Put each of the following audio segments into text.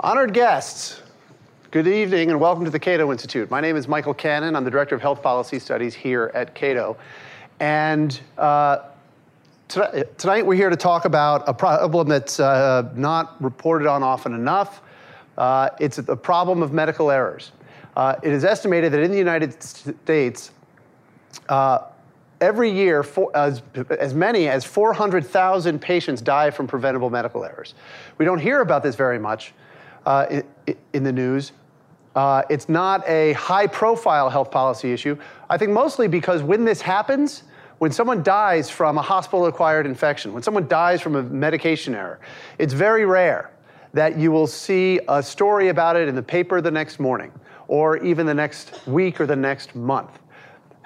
Honored guests, good evening and welcome to the Cato Institute. My name is Michael Cannon. I'm the Director of Health Policy Studies here at Cato. And uh, tonight we're here to talk about a problem that's uh, not reported on often enough. Uh, it's the problem of medical errors. Uh, it is estimated that in the United States, uh, every year, for, as, as many as 400,000 patients die from preventable medical errors. We don't hear about this very much uh, in, the news. Uh, it's not a high profile health policy issue. I think mostly because when this happens, when someone dies from a hospital acquired infection, when someone dies from a medication error, it's very rare that you will see a story about it in the paper the next morning or even the next week or the next month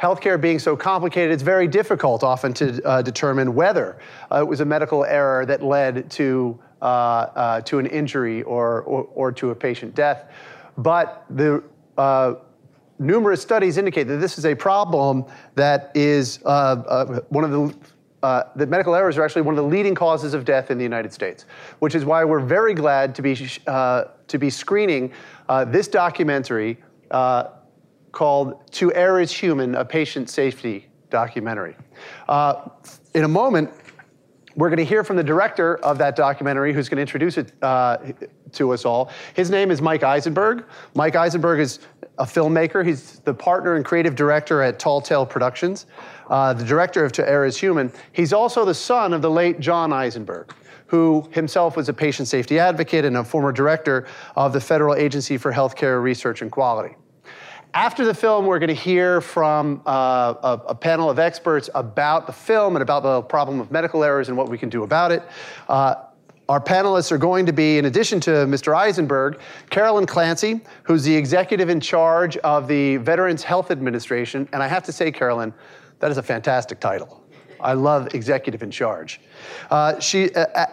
healthcare being so complicated, it's very difficult often to uh, determine whether uh, it was a medical error that led to, uh, uh to an injury or, or, or, to a patient death. But the uh, numerous studies indicate that this is a problem that is uh, one of the uh, that medical errors are actually one of the leading causes of death in the United States, which is why we're very glad to be, uh, to be screening uh, this documentary called To Err is Human, a patient safety documentary. Uh, in a moment, we're going to hear from the director of that documentary who's going to introduce it uh, to us all. His name is Mike Eisenberg. Mike Eisenberg is a filmmaker. He's the partner and creative director at Tall Tale Productions, uh, the director of To Err is Human. He's also the son of the late John Eisenberg, who himself was a patient safety advocate and a former director of the Federal Agency for Healthcare Research and Quality. After the film, we're going to hear from uh, a, a, panel of experts about the film and about the problem of medical errors and what we can do about it. Uh, our panelists are going to be, in addition to Mr. Eisenberg, Carolyn Clancy, who's the executive in charge of the Veterans Health Administration. And I have to say, Carolyn, that is a fantastic title. I love executive in charge. Uh, she, uh, uh,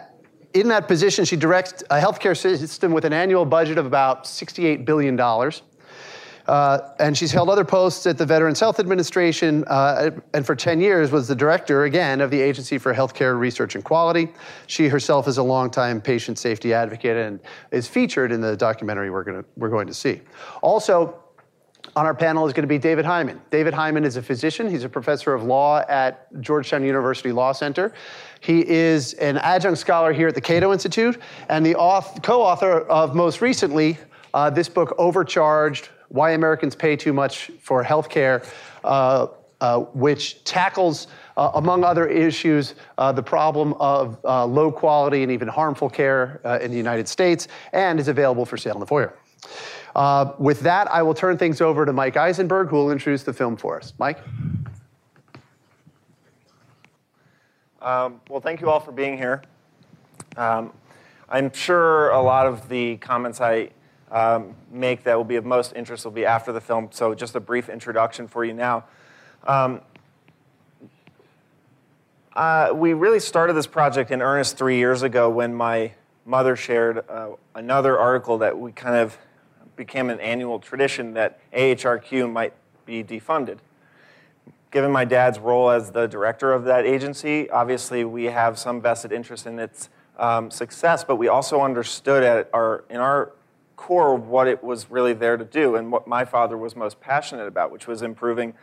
in that position, she directs a healthcare system with an annual budget of about $68 billion. Uh, and she's held other posts at the Veterans Health Administration, uh, and for 10 years was the director, again, of the Agency for Healthcare Research and Quality. She herself is a longtime patient safety advocate and is featured in the documentary we're, gonna, we're going to see. Also, on our panel is going to be David Hyman. David Hyman is a physician. He's a professor of law at Georgetown University Law Center. He is an adjunct scholar here at the Cato Institute and the co author of most recently uh, this book, Overcharged why Americans Pay Too Much for Healthcare, uh, uh, which tackles, uh, among other issues, uh, the problem of uh, low quality and even harmful care uh, in the United States, and is available for sale in the foyer. with that, I will turn things over to Mike Eisenberg, who will introduce the film for us. Mike? Um, well, thank you all for being here. Um, I'm sure a lot of the comments I um, make that will be of most interest will be after the film. So, just a brief introduction for you now. Um, uh, we really started this project in earnest three years ago when my mother shared uh, another article that we kind of became an annual tradition that AHRQ might be defunded. Given my dad's role as the director of that agency, obviously we have some vested interest in its um, success, but we also understood at our, in our core of what it was really there to do and what my father was most passionate about, which was improving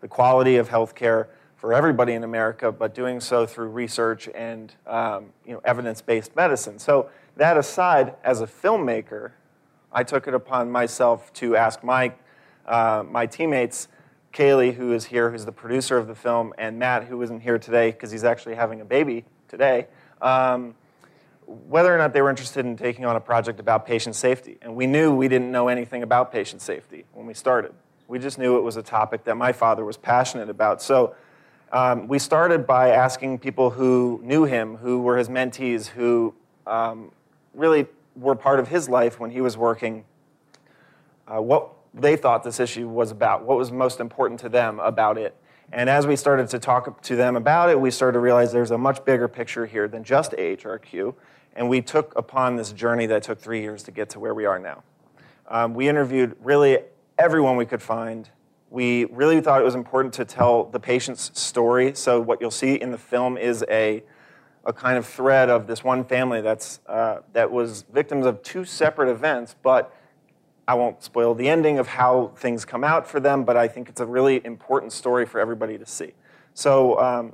the quality of healthcare for everybody in America, but doing so through research and um, you know, evidence-based medicine. So that aside, as a filmmaker, I took it upon myself to ask my, uh, my teammates, Kaylee, who is here, who's the producer of the film, and Matt, who isn't here today because he's actually having a baby today, um, whether or not they were interested in taking on a project about patient safety. And we knew we didn't know anything about patient safety when we started. We just knew it was a topic that my father was passionate about. So um, we started by asking people who knew him, who were his mentees, who um, really were part of his life when he was working, uh, what they thought this issue was about, what was most important to them about it. And as we started to talk to them about it, we started to realize there's a much bigger picture here than just AHRQ. And we took upon this journey that took three years to get to where we are now. Um, we interviewed really everyone we could find. We really thought it was important to tell the patient's story. So, what you'll see in the film is a a kind of thread of this one family that's, uh, that was victims of two separate events, but I won't spoil the ending of how things come out for them, but I think it's a really important story for everybody to see. So, um,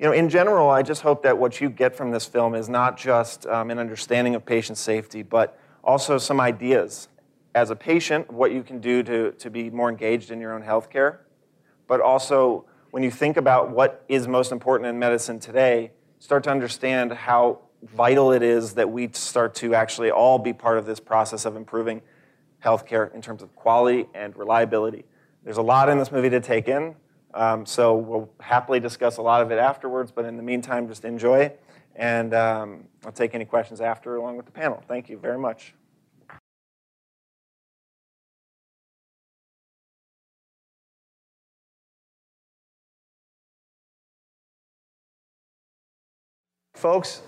you know, in general, I just hope that what you get from this film is not just um, an understanding of patient safety, but also some ideas as a patient, what you can do to, to be more engaged in your own healthcare, but also when you think about what is most important in medicine today, start to understand how vital it is that we start to actually all be part of this process of improving healthcare in terms of quality and reliability. There's a lot in this movie to take in, um, so we'll happily discuss a lot of it afterwards, but in the meantime, just enjoy. And um, I'll take any questions after along with the panel. Thank you very much. Folks,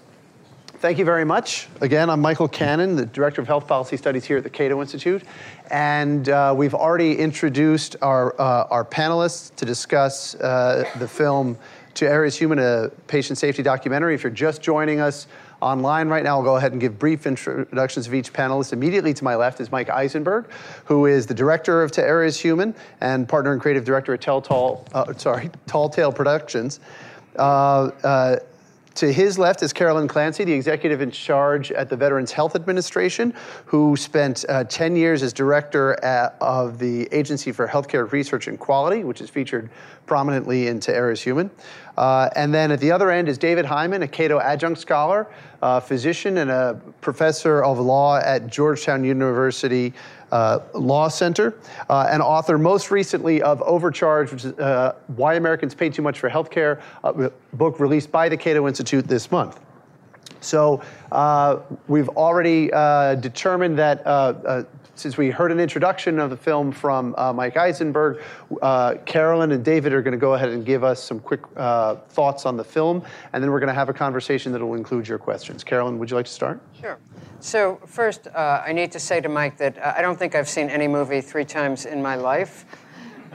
thank you very much. Again, I'm Michael Cannon, the Director of Health Policy Studies here at the Cato Institute. And uh, we've already introduced our, uh, our panelists to discuss uh, the film To Err Is Human, a patient safety documentary. If you're just joining us online right now, I'll go ahead and give brief introductions of each panelist. Immediately to my left is Mike Eisenberg, who is the director of To Err Is Human and partner and creative director at Tall, uh, sorry, Tall Tale Productions. Uh, uh, to his left is Carolyn Clancy, the executive in charge at the Veterans Health Administration, who spent uh, 10 years as director at, of the Agency for Healthcare Research and Quality, which is featured prominently in To Err Is Human. Uh, and then at the other end is David Hyman, a Cato adjunct scholar, a physician, and a professor of law at Georgetown University uh, Law Center, uh, and author most recently of Overcharge, which is uh, Why Americans Pay Too Much for Healthcare, a book released by the Cato Institute this month. So uh, we've already uh, determined that uh, since we heard an introduction of the film from uh, Mike Eisenberg, uh, Carolyn and David are going to go ahead and give us some quick uh, thoughts on the film, and then we're going to have a conversation that will include your questions. Carolyn, would you like to start? Sure. So first, uh, I need to say to Mike that uh, I don't think I've seen any movie three times in my life,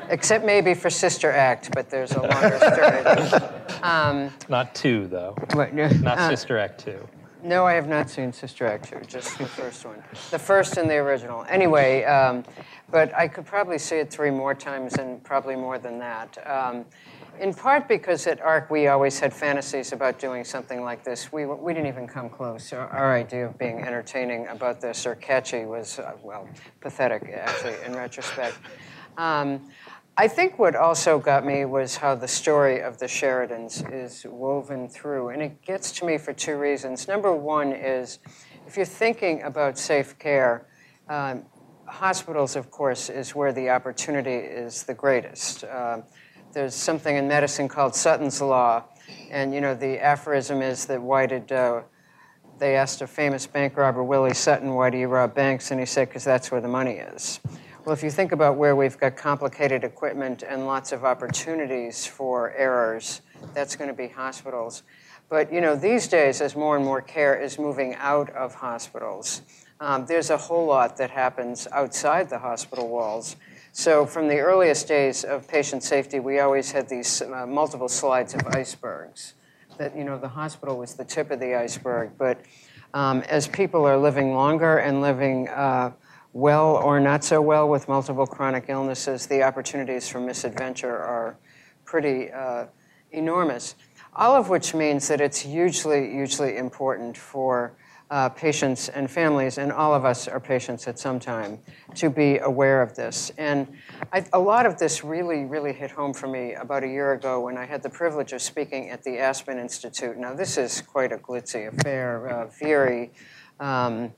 except maybe for Sister Act, but there's a longer story. Um, Not two, though. What, Not uh, Sister Act two. No, I have not seen Sister Act 2, just the first one. The first and the original. Anyway, um, but I could probably see it three more times and probably more than that. Um, in part because at AHRQ we always had fantasies about doing something like this. We, we didn't even come close. Our, our idea of being entertaining about this or catchy was, uh, well, pathetic, actually, in retrospect. Um, I think what also got me was how the story of the Sheridans is woven through. And it gets to me for two reasons. Number one is if you're thinking about safe care, um, hospitals, of course, is where the opportunity is the greatest. Uh, there's something in medicine called Sutton's Law. And, you know, the aphorism is that why did. Uh, they asked a famous bank robber, Willie Sutton, why do you rob banks? And he said, because that's where the money is. Well, if you think about where we've got complicated equipment and lots of opportunities for errors, that's going to be hospitals. But you know, these days, as more and more care is moving out of hospitals, um, there's a whole lot that happens outside the hospital walls. So, from the earliest days of patient safety, we always had these uh, multiple slides of icebergs. That you know, the hospital was the tip of the iceberg. But um, as people are living longer and living uh, well or not so well with multiple chronic illnesses, the opportunities for misadventure are pretty uh, enormous. All of which means that it's hugely, hugely important for uh, patients and families, and all of us are patients at some time, to be aware of this. And I, a lot of this really, really hit home for me about a year ago when I had the privilege of speaking at the Aspen Institute. Now, this is quite a glitzy affair, uh, very. Um,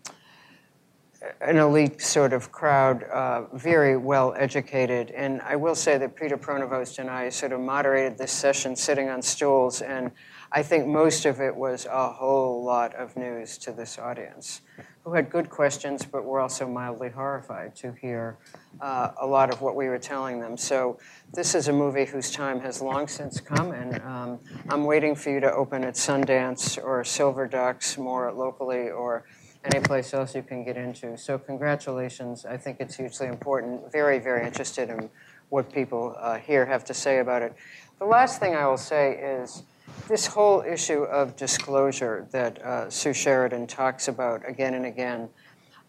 an elite sort of crowd, uh, very well educated. And I will say that Peter Pronovost and I sort of moderated this session sitting on stools, and I think most of it was a whole lot of news to this audience, who had good questions, but were also mildly horrified to hear uh, a lot of what we were telling them. So this is a movie whose time has long since come, and um, I'm waiting for you to open at Sundance or SilverDocs more locally or any place else you can get into. So congratulations. I think it's hugely important. Very, very interested in what people uh, here have to say about it. The last thing I will say is this whole issue of disclosure that uh, Sue Sheridan talks about again and again,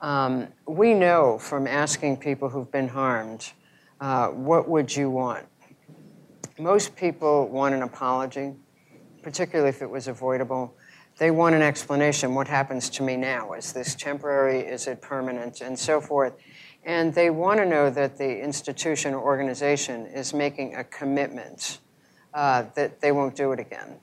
um, we know from asking people who've been harmed, uh, what would you want? Most people want an apology, particularly if it was avoidable. They want an explanation what happens to me now? Is this temporary? Is it permanent? And so forth. And they want to know that the institution or organization is making a commitment uh, that they won't do it again.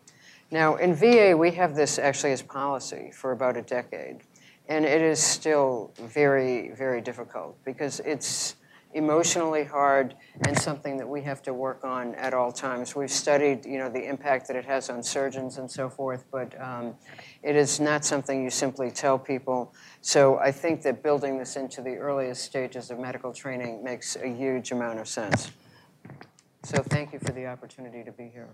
Now, in VA, we have this actually as policy for about a decade. And it is still very, very difficult because it's emotionally hard and something that we have to work on at all times. We've studied, you know, the impact that it has on surgeons and so forth, but um, it is not something you simply tell people. So I think that building this into the earliest stages of medical training makes a huge amount of sense. So thank you for the opportunity to be here.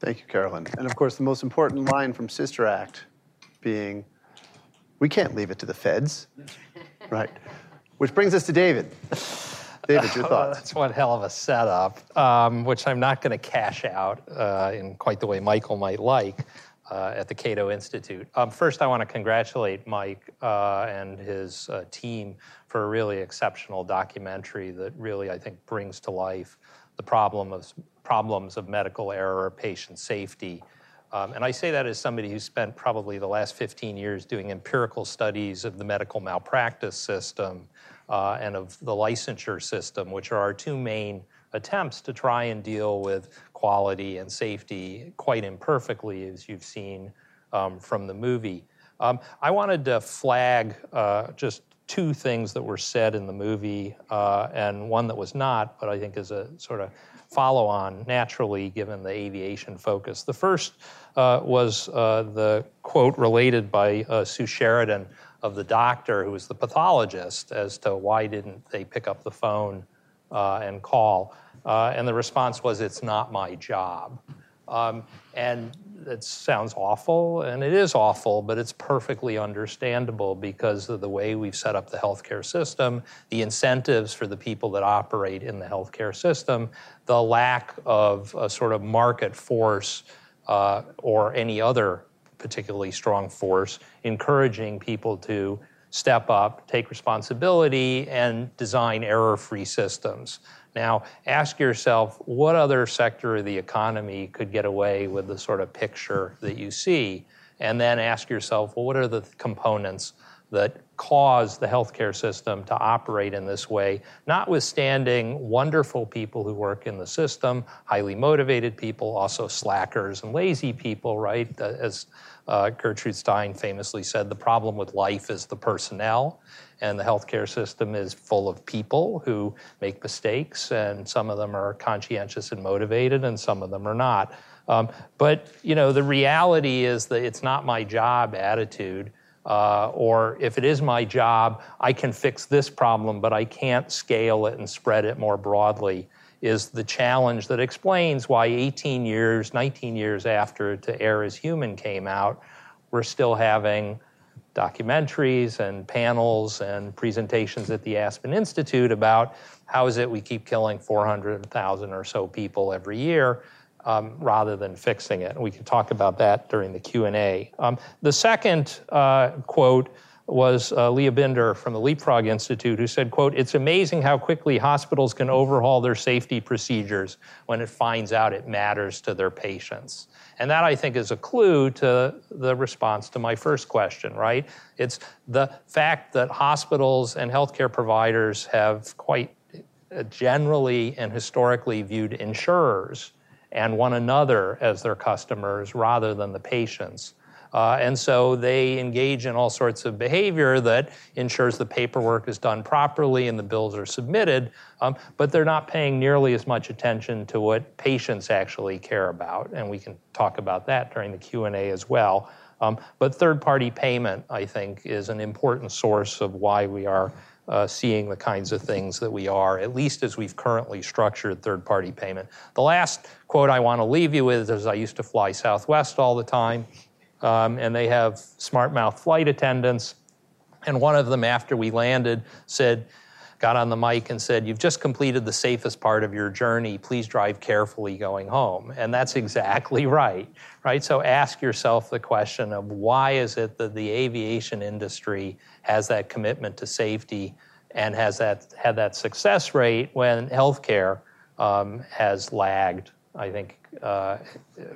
Thank you, Carolyn. And of course, the most important line from Sister Act being, we can't leave it to the feds. right. Which brings us to David. David, your thoughts? That's one hell of a setup, um, which I'm not going to cash out uh, in quite the way Michael might like uh, at the Cato Institute. Um, first, I want to congratulate Mike uh, and his uh, team for a really exceptional documentary that really, I think, brings to life the problem of problems of medical error, patient safety. Um, and I say that as somebody who spent probably the last 15 years doing empirical studies of the medical malpractice system uh, and of the licensure system, which are our two main attempts to try and deal with quality and safety quite imperfectly, as you've seen um, from the movie. Um, I wanted to flag uh, just two things that were said in the movie uh, and one that was not, but I think is a sort of follow on naturally given the aviation focus. The first uh, was uh, the quote related by uh, Sue Sheridan of the doctor who was the pathologist as to why didn't they pick up the phone uh, and call. Uh, and the response was, it's not my job. Um, and it sounds awful, and it is awful, but it's perfectly understandable because of the way we've set up the healthcare system, the incentives for the people that operate in the healthcare system, the lack of a sort of market force uh, or any other particularly strong force encouraging people to step up, take responsibility, and design error free systems. Now, ask yourself what other sector of the economy could get away with the sort of picture that you see? And then ask yourself, well, what are the components that cause the healthcare system to operate in this way, notwithstanding wonderful people who work in the system, highly motivated people, also slackers and lazy people, right? As uh, Gertrude Stein famously said, the problem with life is the personnel, and the healthcare system is full of people who make mistakes, and some of them are conscientious and motivated, and some of them are not. Um, but you know, the reality is that it's not my job attitude. Uh, or if it is my job, I can fix this problem, but I can't scale it and spread it more broadly is the challenge that explains why 18 years, 19 years after To Err is Human came out, we're still having documentaries and panels and presentations at the Aspen Institute about how is it we keep killing 400,000 or so people every year um, rather than fixing it. We can talk about that during the Q&A. Um, the second uh, quote was uh, Leah Binder from the Leapfrog Institute, who said, quote, it's amazing how quickly hospitals can overhaul their safety procedures when it finds out it matters to their patients. And that, I think, is a clue to the response to my first question, right? It's the fact that hospitals and healthcare providers have quite generally and historically viewed insurers and one another as their customers rather than the patients. Uh, and so they engage in all sorts of behavior that ensures the paperwork is done properly and the bills are submitted, um, but they're not paying nearly as much attention to what patients actually care about. And we can talk about that during the Q&A as well. Um, but third-party payment, I think, is an important source of why we are uh, seeing the kinds of things that we are, at least as we've currently structured third party payment. The last quote I want to leave you with is I used to fly Southwest all the time um, and they have smart mouth flight attendants. And one of them, after we landed, said, got on the mic and said, You've just completed the safest part of your journey. Please drive carefully going home. And that's exactly right, right? So ask yourself the question of why is it that the aviation industry has that commitment to safety and has that had that success rate when healthcare um, has lagged, I think, uh,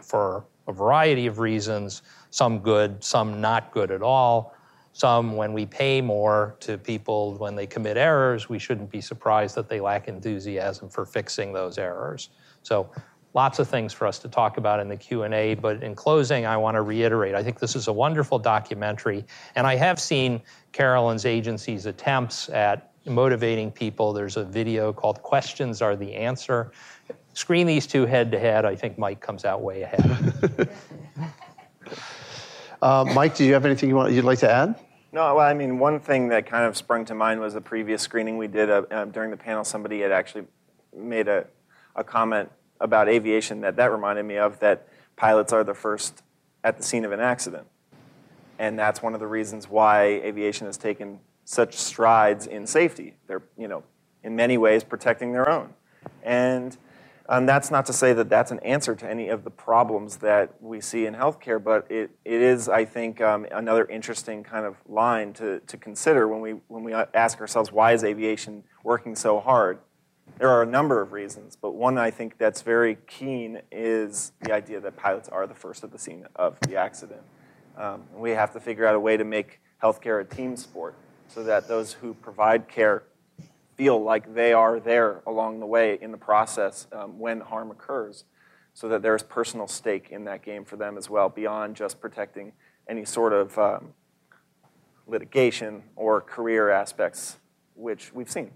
for a variety of reasons, some good, some not good at all. Some, when we pay more to people when they commit errors, we shouldn't be surprised that they lack enthusiasm for fixing those errors. So lots of things for us to talk about in the q&a but in closing i want to reiterate i think this is a wonderful documentary and i have seen carolyn's agency's attempts at motivating people. There's a video called questions are the answer. Screen these two head to head. I think mike comes out way ahead. Uh, mike do you have anything you want, you'd like to add no, well, I mean, one thing that kind of sprung to mind was a previous screening we did uh, uh, during the panel. Somebody had actually made a, a comment about aviation that that reminded me of that pilots are the first at the scene of an accident. And that's one of the reasons why aviation has taken such strides in safety. They're, you know, in many ways protecting their own. And um, that's not to say that that's an answer to any of the problems that we see in healthcare, but it, it is, I think, um, another interesting kind of line to, to consider when we, when we ask ourselves why is aviation working so hard? There are a number of reasons, but one I think that's very keen is the idea that pilots are the first at the scene of the accident. Um, we have to figure out a way to make healthcare a team sport so that those who provide care feel like they are there along the way in the process um, when harm occurs, so that there's personal stake in that game for them as well, beyond just protecting any sort of um, litigation or career aspects, which we've seen.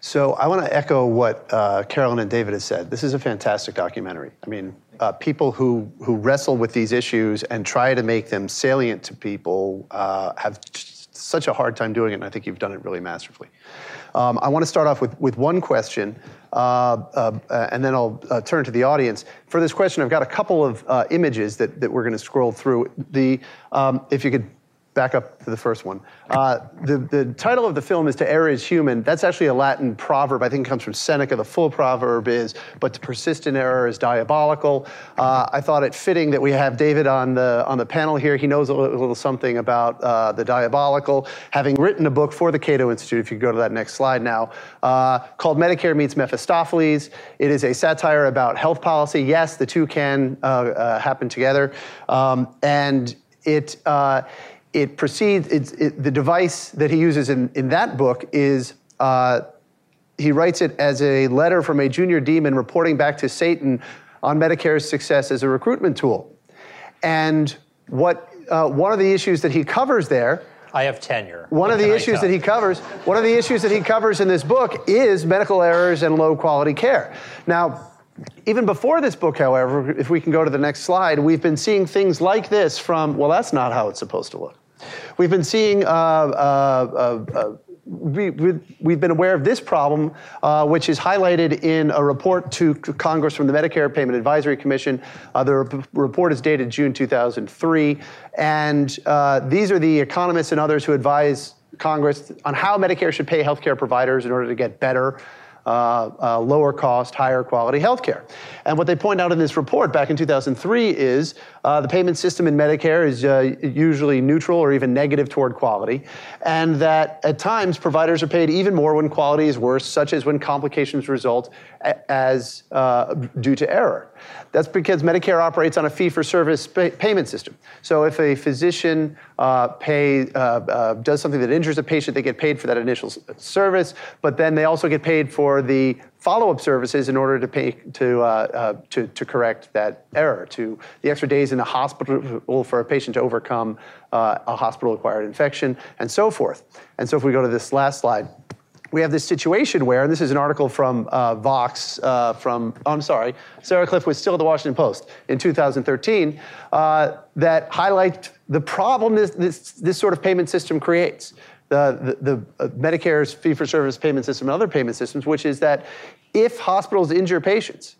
So I want to echo what uh, Carolyn and David have said. This is a fantastic documentary. I mean, uh, people who who wrestle with these issues and try to make them salient to people uh, have such a hard time doing it, and I think you've done it really masterfully. Um, I want to start off with, with one question, uh, uh, and then I'll uh, turn to the audience. For this question, I've got a couple of uh, images that, that we're going to scroll through. The, um, if you could back up to the first one. Uh, the, the title of the film is To Err is Human. That's actually a Latin proverb. I think it comes from Seneca. The full proverb is, But to persist in error is diabolical. Uh, I thought it fitting that we have David on the, on the panel here. He knows a little, a little something about uh, the diabolical, having written a book for the Cato Institute, if you go to that next slide now, uh, called Medicare Meets Mephistopheles. It is a satire about health policy. Yes, the two can uh, uh, happen together. Um, and it, it proceeds, it, the device that he uses in, in that book is uh, he writes it as a letter from a junior demon reporting back to Satan on Medicare's success as a recruitment tool. And what uh, one of the issues that he covers there. I have tenure. One of the issues that he covers, one of the issues that he covers in this book is medical errors and low quality care. Now, even before this book, however, if we can go to the next slide, we've been seeing things like this from, well, that's not how it's supposed to look. We've been seeing, uh, uh, uh, uh we, have been aware of this problem, uh, which is highlighted in a report to Congress from the Medicare Payment Advisory Commission. Uh, the rep- report is dated June 2003. And these are the economists and others who advise Congress on how Medicare should pay healthcare providers in order to get better uh, uh, lower cost, higher quality healthcare. And what they point out in this report back in 2003 is uh, the payment system in Medicare is uh, usually neutral or even negative toward quality, and that at times providers are paid even more when quality is worse, such as when complications result as uh, due to error. That's because Medicare operates on a fee-for-service pay- payment system. So if a physician uh, pay, uh, uh, does something that injures a patient, they get paid for that initial service, but then they also get paid for the follow-up services in order to pay to, uh, uh, to, to correct that error, to the extra days in the hospital for a patient to overcome uh, a hospital-acquired infection, and so forth. And so if we go to this last slide, we have this situation where, and this is an article from uh, Vox uh, from, oh, I'm sorry, Sarah Kliff was still at the Washington Post in 2013, uh, that highlight the problem this, this, this, sort of payment system creates. The, the, the uh, Medicare's fee-for-service payment system and other payment systems, which is that if hospitals injure patients,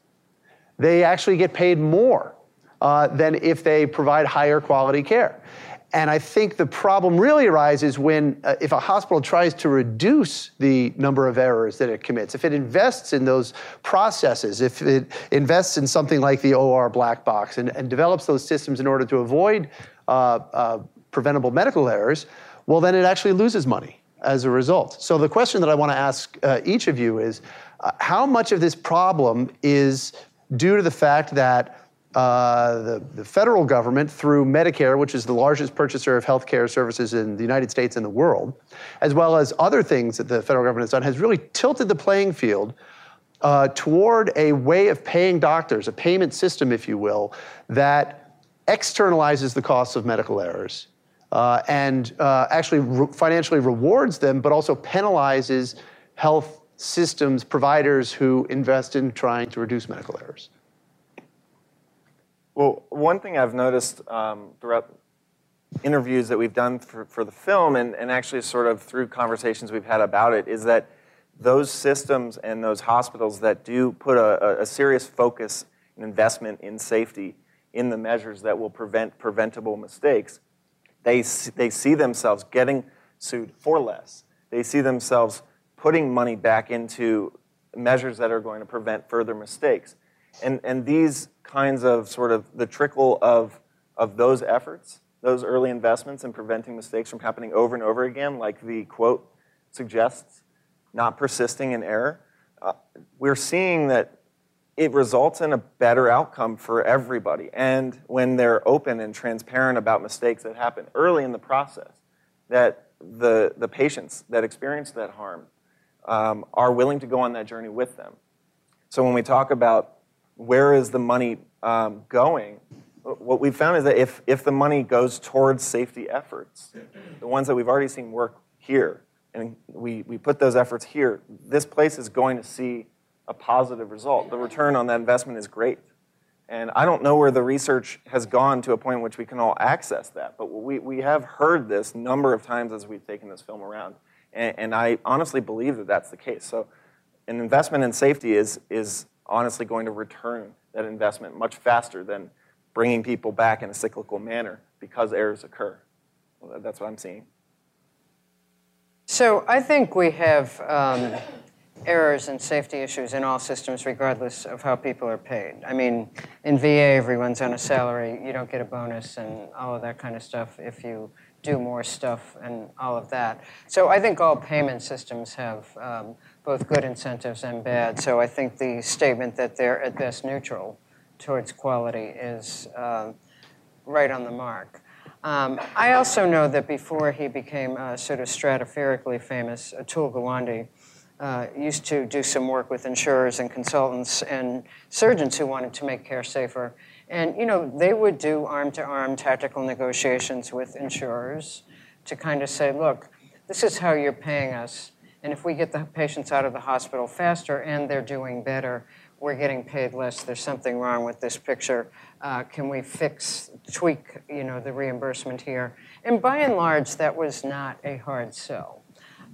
they actually get paid more uh, than if they provide higher quality care. And I think the problem really arises when, uh, if a hospital tries to reduce the number of errors that it commits, if it invests in those processes, if it invests in something like the OR black box and, and develops those systems in order to avoid uh, uh, preventable medical errors, well, then it actually loses money as a result. So the question that I want to ask uh, each of you is, uh, how much of this problem is due to the fact that uh, the, the, federal government, through Medicare, which is the largest purchaser of healthcare services in the United States and the world, as well as other things that the federal government has done, has really tilted the playing field uh, toward a way of paying doctors, a payment system, if you will, that externalizes the costs of medical errors uh, and uh, actually re- financially rewards them, but also penalizes health systems providers who invest in trying to reduce medical errors. Well, one thing I've noticed um, throughout interviews that we've done for, for the film and, and actually sort of through conversations we've had about it is that those systems and those hospitals that do put a, a serious focus and investment in safety in the measures that will prevent preventable mistakes, they, they see themselves getting sued for less. They see themselves putting money back into measures that are going to prevent further mistakes. And, and these kinds of sort of the trickle of, of those efforts, those early investments in preventing mistakes from happening over and over again, like the quote suggests, not persisting in error, uh, we're seeing that it results in a better outcome for everybody. And when they're open and transparent about mistakes that happen early in the process, that the, the patients that experience that harm um, are willing to go on that journey with them. So when we talk about where is the money um, going? What we've found is that if, if the money goes towards safety efforts, the ones that we've already seen work here, and we, we put those efforts here, this place is going to see a positive result. The return on that investment is great. And I don't know where the research has gone to a point in which we can all access that, but we, we have heard this number of times as we've taken this film around. And, and I honestly believe that that's the case. So an investment in safety is, is honestly going to return that investment much faster than bringing people back in a cyclical manner because errors occur. Well, that's what I'm seeing. So I think we have um, errors and safety issues in all systems, regardless of how people are paid. I mean, in VA, everyone's on a salary. You don't get a bonus and all of that kind of stuff if you do more stuff and all of that. So I think all payment systems have um, both good incentives and bad. So I think the statement that they're at best neutral towards quality is uh, right on the mark. Um, I also know that before he became uh, sort of stratospherically famous, Atul Gawande uh, used to do some work with insurers and consultants and surgeons who wanted to make care safer. And you know, they would do arm-to-arm tactical negotiations with insurers to kind of say, look, this is how you're paying us and if we get the patients out of the hospital faster and they're doing better, we're getting paid less. There's something wrong with this picture. Uh, can we fix, tweak, you know, the reimbursement here? And by and large, that was not a hard sell.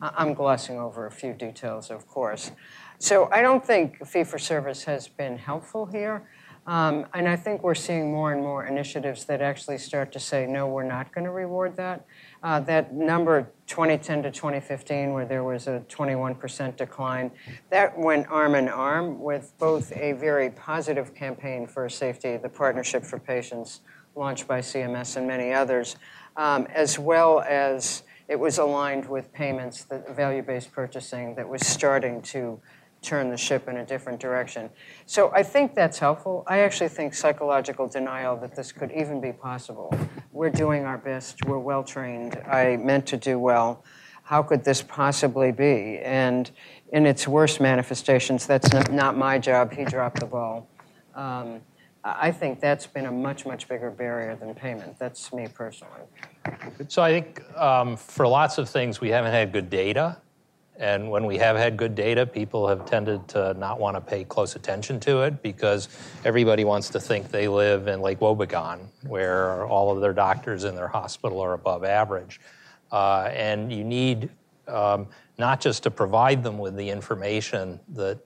I'm glossing over a few details, of course. So I don't think fee for service has been helpful here. Um, and I think we're seeing more and more initiatives that actually start to say, no, we're not going to reward that. Uh, that number 2010 to 2015, where there was a 21% decline, that went arm in arm with both a very positive campaign for safety, the Partnership for Patients, launched by CMS and many others, um, as well as it was aligned with payments, the value-based purchasing that was starting to turn the ship in a different direction. So I think that's helpful. I actually think psychological denial that this could even be possible. We're doing our best, we're well trained, I meant to do well. How could this possibly be? And in its worst manifestations, that's not my job, he dropped the ball. Um, I think that's been a much, much bigger barrier than payment. That's me personally. So I think um, for lots of things, we haven't had good data. And when we have had good data, people have tended to not want to pay close attention to it because everybody wants to think they live in Lake Wobegon, where all of their doctors in their hospital are above average. Uh, and you need um, not just to provide them with the information that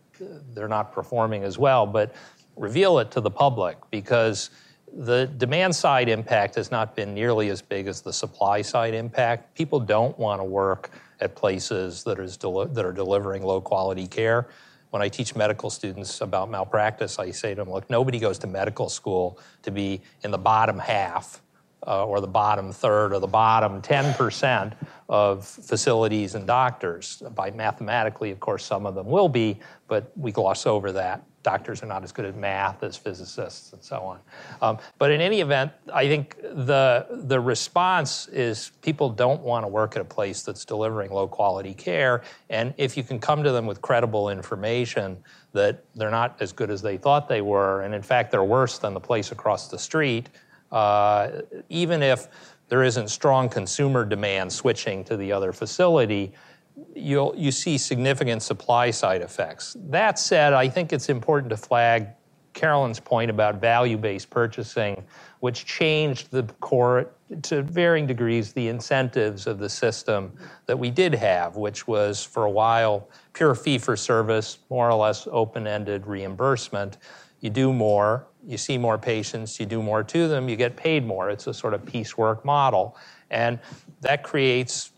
they're not performing as well, but reveal it to the public because the demand side impact has not been nearly as big as the supply side impact. People don't want to work at places that, is that are delivering low quality care. When I teach medical students about malpractice, I say to them, look, nobody goes to medical school to be in the bottom half uh, or the bottom third or the bottom 10% of facilities and doctors. By mathematically, of course, some of them will be, but we gloss over that. Doctors are not as good at math as physicists and so on. Um, but in any event, I think the, the response is people don't want to work at a place that's delivering low quality care. And if you can come to them with credible information that they're not as good as they thought they were, and in fact, they're worse than the place across the street, uh, even if there isn't strong consumer demand switching to the other facility, you'll, you see significant supply side effects. That said, I think it's important to flag Carolyn's point about value based purchasing, which changed the core, to varying degrees, the incentives of the system that we did have, which was for a while pure fee for service, more or less open ended reimbursement. You do more, you see more patients, you do more to them, you get paid more. It's a sort of piecework model. And that creates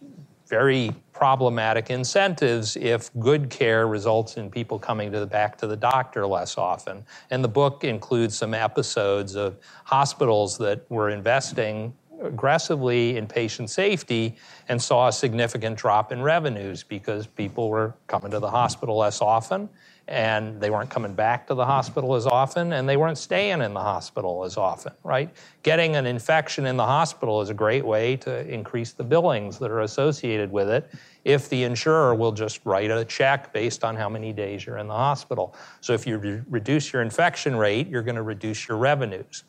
very problematic incentives if good care results in people coming to the, back to the doctor less often. And the book includes some episodes of hospitals that were investing aggressively in patient safety and saw a significant drop in revenues because people were coming to the hospital less often and they weren't coming back to the hospital as often and they weren't staying in the hospital as often, right? Getting an infection in the hospital is a great way to increase the billings that are associated with it if the insurer will just write a check based on how many days you're in the hospital. So if you re- reduce your infection rate, you're going to reduce your revenues.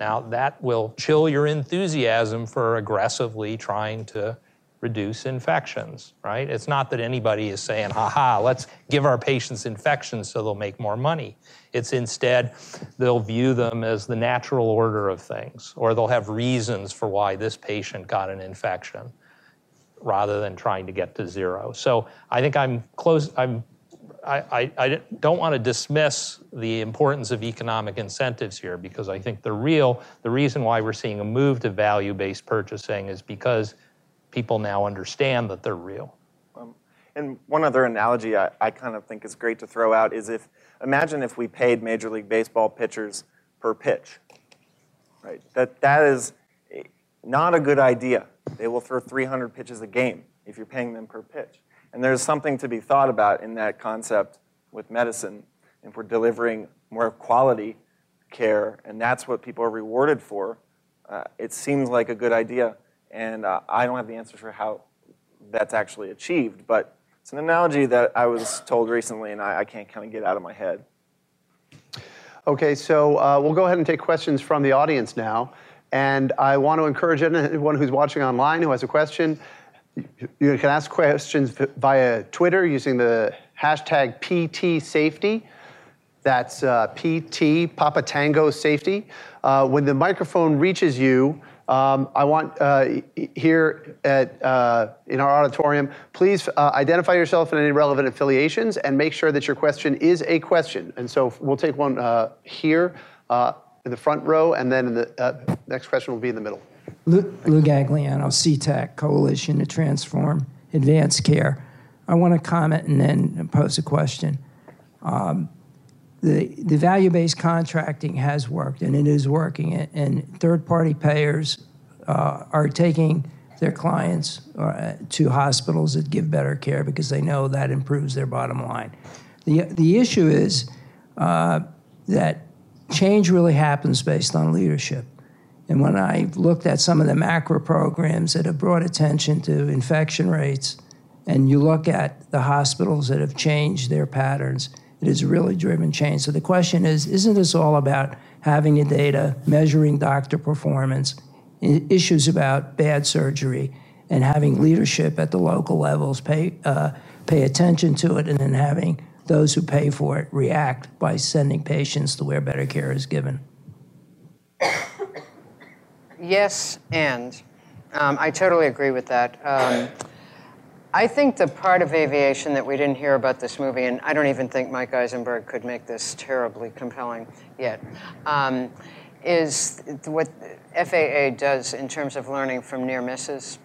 Now, that will chill your enthusiasm for aggressively trying to reduce infections, right? It's not that anybody is saying, haha, let's give our patients infections so they'll make more money. It's instead, they'll view them as the natural order of things, or they'll have reasons for why this patient got an infection rather than trying to get to zero. So I think I'm close, I'm I, I, I, don't want to dismiss the importance of economic incentives here because I think the real, the reason why we're seeing a move to value based purchasing is because people now understand that they're real. Um, and one other analogy I, I kind of think is great to throw out is if imagine if we paid Major League Baseball pitchers per pitch, right? That that is not a good idea. They will throw 300 pitches a game if you're paying them per pitch. And there's something to be thought about in that concept with medicine. If we're delivering more quality care, and that's what people are rewarded for, uh, it seems like a good idea. And uh, I don't have the answer for how that's actually achieved, but it's an analogy that I was told recently and I, I can't kind of get out of my head. Okay, so uh, we'll go ahead and take questions from the audience now. And I want to encourage anyone who's watching online who has a question, you can ask questions via Twitter using the hashtag PTSafety. That's uh, PT, Papa Tango Safety. Uh, when the microphone reaches you, um, I want uh, here at, uh, in our auditorium, please uh, identify yourself and any relevant affiliations and make sure that your question is a question. And so we'll take one uh, here uh, in the front row, and then the uh, next question will be in the middle. Lou, Lou Gagliano, CTAC, Coalition to Transform Advanced Care. I want to comment and then pose a question. Um, the, the value based contracting has worked and it is working, and third party payers uh, are taking their clients uh, to hospitals that give better care because they know that improves their bottom line. The, the issue is uh, that change really happens based on leadership. And when I looked at some of the macro programs that have brought attention to infection rates, and you look at the hospitals that have changed their patterns, it has really driven change. So the question is isn't this all about having the data, measuring doctor performance, issues about bad surgery, and having leadership at the local levels pay, uh, pay attention to it, and then having those who pay for it react by sending patients to where better care is given? Yes, and um, I totally agree with that. Um, I think the part of aviation that we didn't hear about this movie, and I don't even think Mike Eisenberg could make this terribly compelling yet, um, is what FAA does in terms of learning from near misses,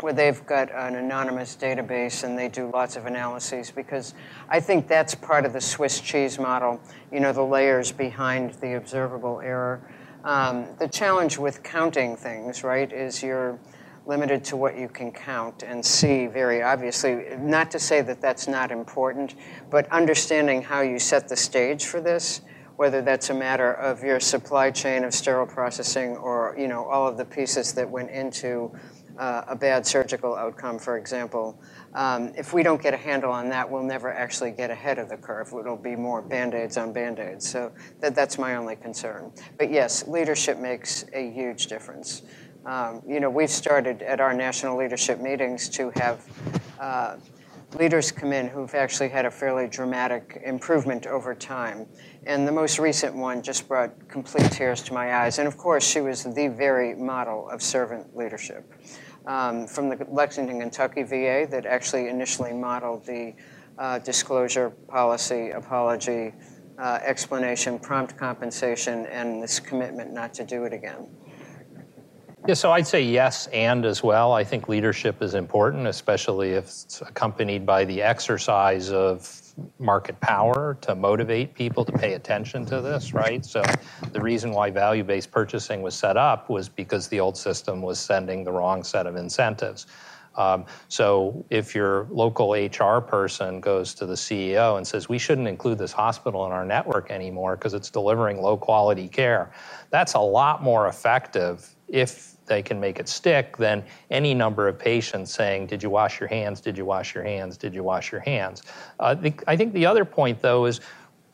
where they've got an anonymous database and they do lots of analyses because I think that's part of the Swiss cheese model, you know, the layers behind the observable error. Um, the challenge with counting things, right, is you're limited to what you can count and see very obviously. Not to say that that's not important, but understanding how you set the stage for this whether that's a matter of your supply chain of sterile processing or you know all of the pieces that went into uh, a bad surgical outcome, for example. Um, if we don't get a handle on that, we'll never actually get ahead of the curve. It'll be more band-aids on band-aids. So that, that's my only concern. But yes, leadership makes a huge difference. Um, you know, we've started at our national leadership meetings to have uh, leaders come in who've actually had a fairly dramatic improvement over time. And the most recent one just brought complete tears to my eyes. And of course, she was the very model of servant leadership. Um, from the Lexington, Kentucky VA, that actually initially modeled the uh, disclosure policy, apology, uh, explanation, prompt compensation, and this commitment not to do it again. Yeah, so I'd say yes and as well. I think leadership is important, especially if it's accompanied by the exercise of market power to motivate people to pay attention to this, right? So the reason why value based purchasing was set up was because the old system was sending the wrong set of incentives. Um, so if your local HR person goes to the CEO and says, we shouldn't include this hospital in our network anymore because it's delivering low quality care, that's a lot more effective if they can make it stick than any number of patients saying, Did you wash your hands? Did you wash your hands? Did you wash your hands? Uh, the, I think the other point, though, is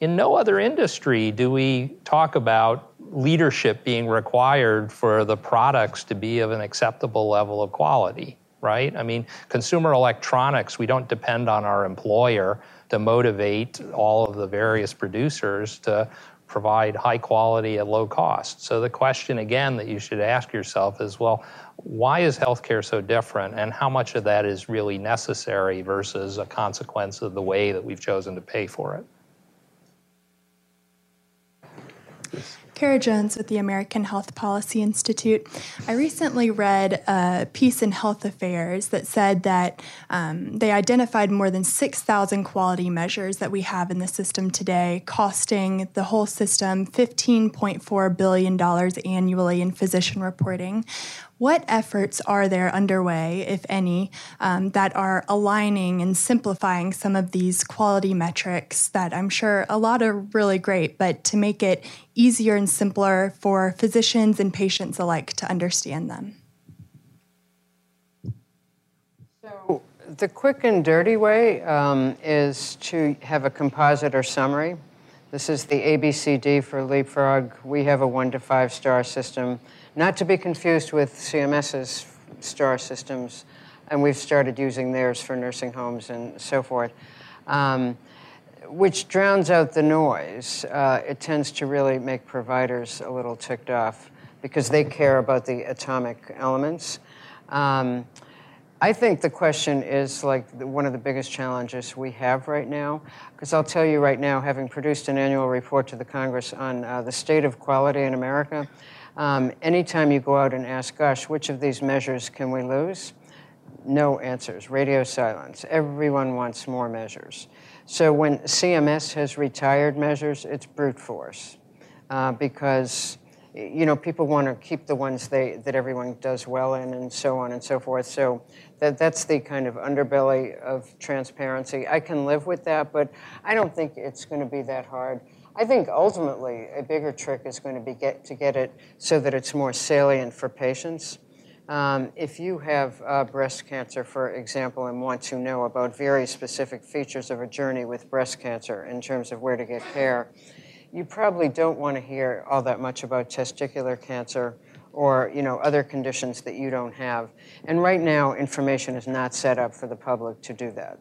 in no other industry do we talk about leadership being required for the products to be of an acceptable level of quality, right? I mean, consumer electronics, we don't depend on our employer to motivate all of the various producers to provide high quality at low cost. So the question again that you should ask yourself is well, why is healthcare so different and how much of that is really necessary versus a consequence of the way that we've chosen to pay for it? Kara Jones with the American Health Policy Institute. I recently read a piece in Health Affairs that said that um, they identified more than 6,000 quality measures that we have in the system today, costing the whole system $15.4 billion annually in physician reporting. What efforts are there underway, if any, um, that are aligning and simplifying some of these quality metrics that I'm sure a lot are really great, but to make it easier and simpler for physicians and patients alike to understand them? So, the quick and dirty way um, is to have a composite or summary. This is the ABCD for Leapfrog. We have a one to five star system not to be confused with CMS's STAR systems, and we've started using theirs for nursing homes and so forth, um, which drowns out the noise. Uh, it tends to really make providers a little ticked off because they care about the atomic elements. Um, I think the question is like one of the biggest challenges we have right now. Because I'll tell you right now, having produced an annual report to the Congress on uh, the state of quality in America, um, anytime you go out and ask, gosh, which of these measures can we lose? No answers. Radio silence. Everyone wants more measures. So when CMS has retired measures, it's brute force uh, because you know people want to keep the ones they, that everyone does well in, and so on and so forth. So that that's the kind of underbelly of transparency. I can live with that, but I don't think it's going to be that hard. I think ultimately a bigger trick is going to be get, to get it so that it's more salient for patients. Um, if you have uh, breast cancer, for example, and want to know about very specific features of a journey with breast cancer in terms of where to get care, you probably don't want to hear all that much about testicular cancer or you know other conditions that you don't have. And right now, information is not set up for the public to do that.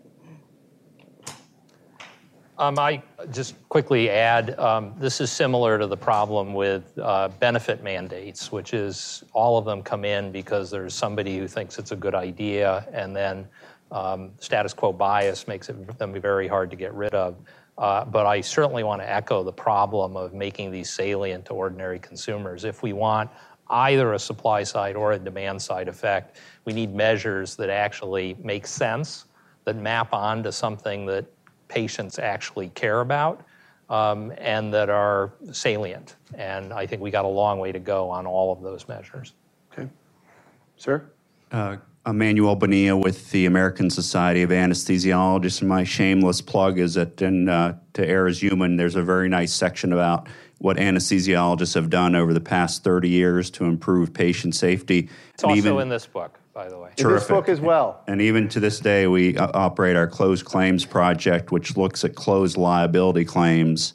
Um, I just quickly add um, this is similar to the problem with uh, benefit mandates, which is all of them come in because there's somebody who thinks it's a good idea, and then um, status quo bias makes it them very hard to get rid of. Uh, but I certainly want to echo the problem of making these salient to ordinary consumers. If we want either a supply side or a demand side effect, we need measures that actually make sense, that map onto something that patients actually care about, um, and that are salient. And I think we got a long way to go on all of those measures. Okay. Sir? Uh, Emmanuel Bonilla with the American Society of Anesthesiologists, and my shameless plug is that in uh, To Err is Human, there's a very nice section about what anesthesiologists have done over the past 30 years to improve patient safety. It's and also even, in this book, by the way. In this book as well. And even to this day, we uh, operate our closed claims project, which looks at closed liability claims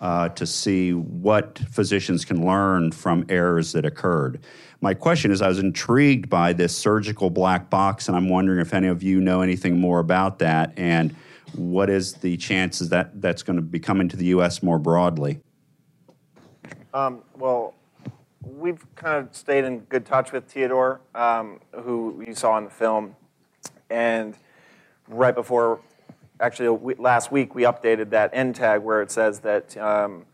uh, to see what physicians can learn from errors that occurred. My question is I was intrigued by this surgical black box, and I'm wondering if any of you know anything more about that and what is the chances that that's going to be coming to the U.S. more broadly? Um, well, we've kind of stayed in good touch with Theodore, um, who you saw in the film. And right before, actually, last week, we updated that end tag where it says that um,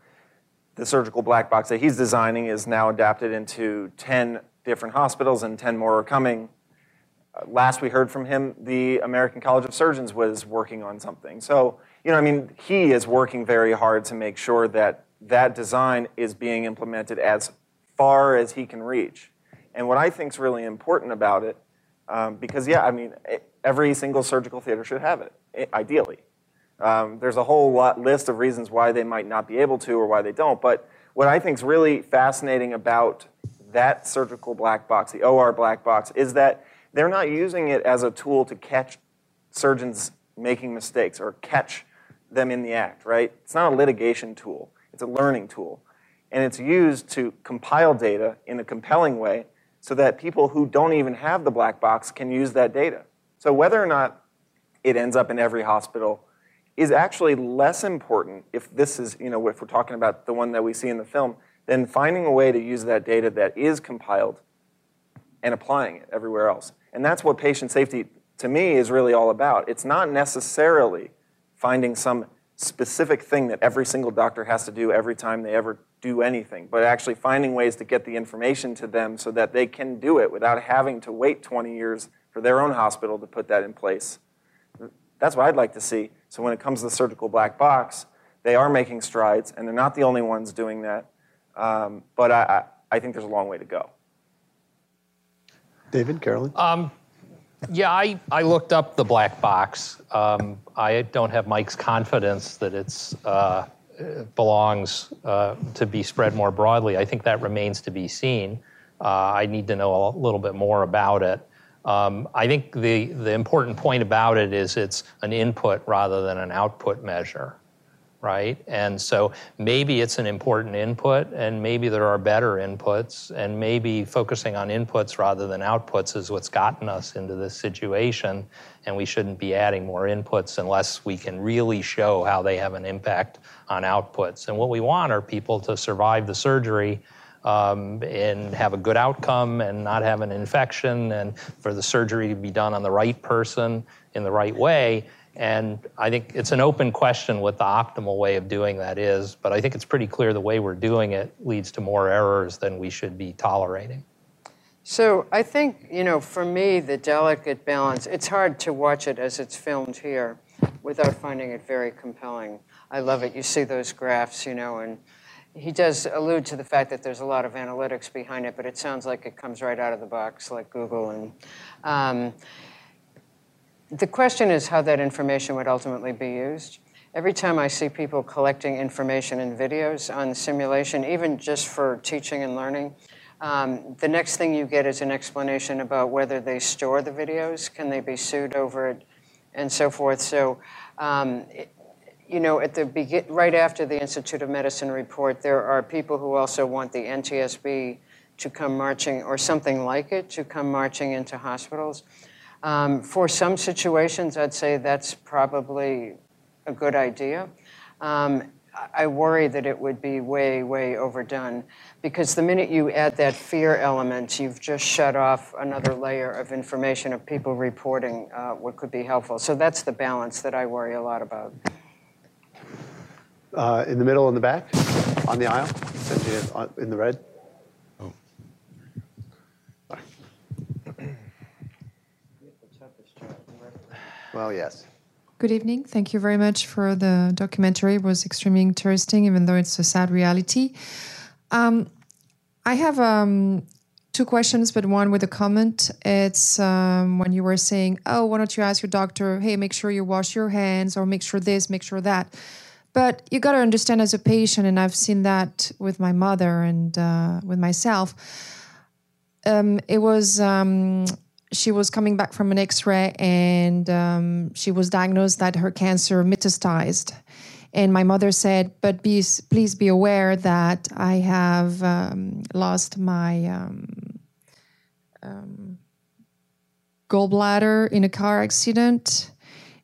the surgical black box that he's designing is now adapted into 10 different hospitals and 10 more are coming. Uh, last we heard from him, the American College of Surgeons was working on something. So, you know, I mean, he is working very hard to make sure that that design is being implemented as far as he can reach. And what I think is really important about it, um, because, yeah, I mean, every single surgical theater should have it, ideally. Um, there's a whole lot, list of reasons why they might not be able to or why they don't. But what I think is really fascinating about that surgical black box, the OR black box, is that they're not using it as a tool to catch surgeons making mistakes or catch them in the act, right? It's not a litigation tool, it's a learning tool. And it's used to compile data in a compelling way so that people who don't even have the black box can use that data. So whether or not it ends up in every hospital is actually less important if this is, you know, if we're talking about the one that we see in the film, than finding a way to use that data that is compiled and applying it everywhere else. And that's what patient safety, to me, is really all about. It's not necessarily finding some specific thing that every single doctor has to do every time they ever do anything, but actually finding ways to get the information to them so that they can do it without having to wait 20 years for their own hospital to put that in place. That's what I'd like to see. So when it comes to the surgical black box, they are making strides, and they're not the only ones doing that. Um, but I, I, I, think there's a long way to go. David, Carolyn? Um, yeah, I, I looked up the black box. Um, I don't have Mike's confidence that it's. uh, belongs uh, to be spread more broadly. I think that remains to be seen. Uh, I need to know a little bit more about it. Um, I think the, the important point about it is it's an input rather than an output measure, right? And so maybe it's an important input, and maybe there are better inputs, and maybe focusing on inputs rather than outputs is what's gotten us into this situation, and we shouldn't be adding more inputs unless we can really show how they have an impact on outputs. And what we want are people to survive the surgery um, and have a good outcome and not have an infection and for the surgery to be done on the right person in the right way. And I think it's an open question what the optimal way of doing that is, but I think it's pretty clear the way we're doing it leads to more errors than we should be tolerating. So I think, you know, for me, the delicate balance, it's hard to watch it as it's filmed here without finding it very compelling. I love it. You see those graphs, you know, and he does allude to the fact that there's a lot of analytics behind it, but it sounds like it comes right out of the box, like Google. And um, the question is how that information would ultimately be used. Every time I see people collecting information and videos on simulation, even just for teaching and learning, um, the next thing you get is an explanation about whether they store the videos, can they be sued over it, and so forth. So um, it, you know, at the begin, right after the Institute of Medicine report, there are people who also want the NTSB to come marching, or something like it, to come marching into hospitals. Um, for some situations, I'd say that's probably a good idea. Um, I worry that it would be way, way overdone because the minute you add that fear element, you've just shut off another layer of information of people reporting uh, what could be helpful. So that's the balance that I worry a lot about. Uh, in the middle, in the back, on the aisle, in the red. Oh. Well, yes. Good evening. Thank you very much for the documentary. It was extremely interesting, even though it's a sad reality. Um, I have um, two questions, but one with a comment. It's um, when you were saying, "Oh, why don't you ask your doctor? Hey, make sure you wash your hands, or make sure this, make sure that." But you got to understand, as a patient, and I've seen that with my mother and uh, with myself. Um, it was um, she was coming back from an X-ray, and um, she was diagnosed that her cancer metastasized. And my mother said, "But be, please be aware that I have um, lost my um, um, gallbladder in a car accident,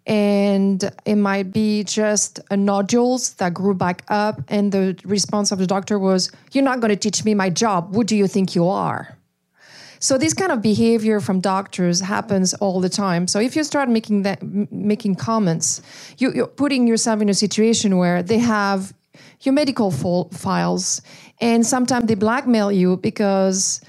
and it might be just a nodules that grew back up." And the response of the doctor was, "You're not going to teach me my job. Who do you think you are?" So this kind of behavior from doctors happens all the time. So if you start making that making comments, you, you're putting yourself in a situation where they have your medical files, and sometimes they blackmail you because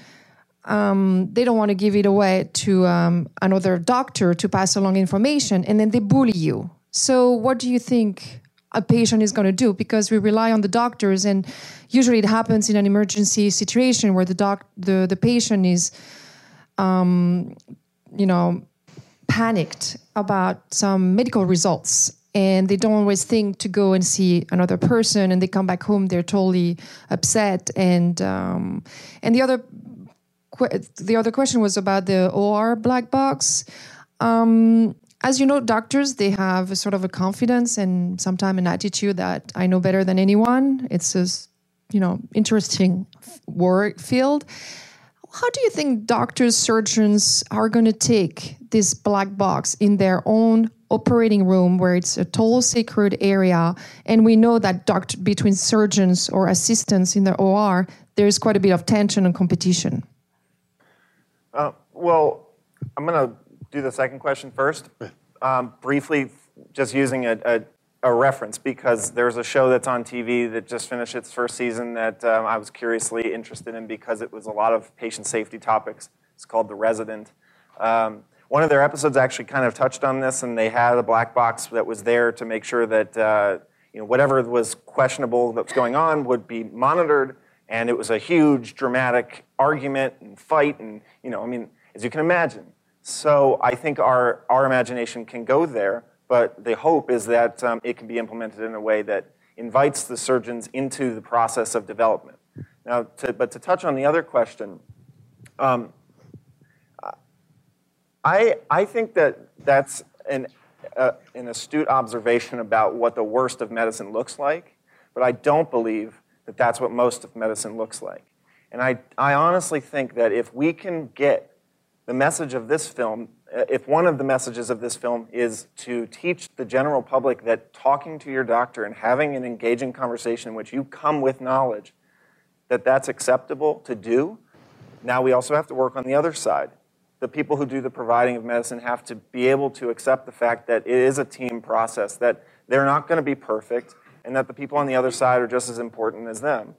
um, they don't want to give it away to um, another doctor to pass along information, and then they bully you. So what do you think a patient is going to do because we rely on the doctors and usually it happens in an emergency situation where the doc the, the patient is um, you know panicked about some medical results and they don't always think to go and see another person and they come back home they're totally upset and um, and the other the other question was about the OR black box. Um, as you know, doctors they have a sort of a confidence and sometimes an attitude that I know better than anyone. It's a you know interesting work field. How do you think doctors, surgeons are going to take this black box in their own operating room where it's a total sacred area and we know that doctor, between surgeons or assistants in the OR there's quite a bit of tension and competition? Uh, well, I'm going to do the second question first. Um, briefly, just using a, a, a, reference because there's a show that's on TV that just finished its first season that um, I was curiously interested in because it was a lot of patient safety topics. It's called The Resident. Um, one of their episodes actually kind of touched on this, and they had a black box that was there to make sure that uh, you know whatever was questionable that was going on would be monitored. And it was a huge, dramatic argument and fight, and you know, I mean, as you can imagine, so I think our, our imagination can go there, but the hope is that um, it can be implemented in a way that invites the surgeons into the process of development. Now, to, but to touch on the other question, um, I, I think that that's an, uh, an astute observation about what the worst of medicine looks like, but I don't believe that that's what most of medicine looks like. And I, I honestly think that if we can get the message of this film, uh, if one of the messages of this film is to teach the general public that talking to your doctor and having an engaging conversation in which you come with knowledge, that that's acceptable to do, now we also have to work on the other side. The people who do the providing of medicine have to be able to accept the fact that it is a team process, that they're not going to be perfect, and that the people on the other side are just as important as them.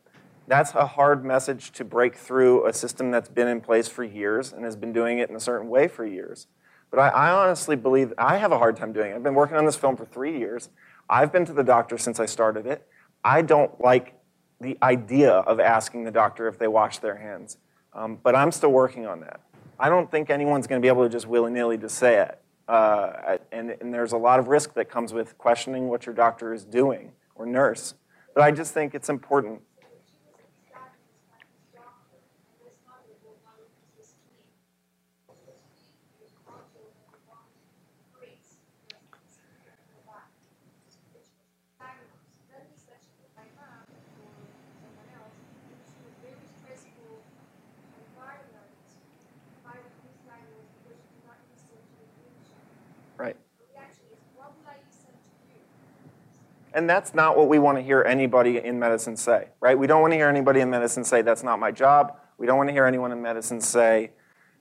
That's a hard message to break through a system that's been in place for years and has been doing it in a certain way for years. But I, I, honestly believe I have a hard time doing it. I've been working on this film for three years. I've been to the doctor since I started it. I don't like the idea of asking the doctor if they wash their hands, um, but I'm still working on that. I don't think anyone's going to be able to just willy nilly just say it. Uh, and, and there's a lot of risk that comes with questioning what your doctor is doing or nurse. But I just think it's important And that's not what we want to hear anybody in medicine say, right? We don't want to hear anybody in medicine say, that's not my job. We don't want to hear anyone in medicine say,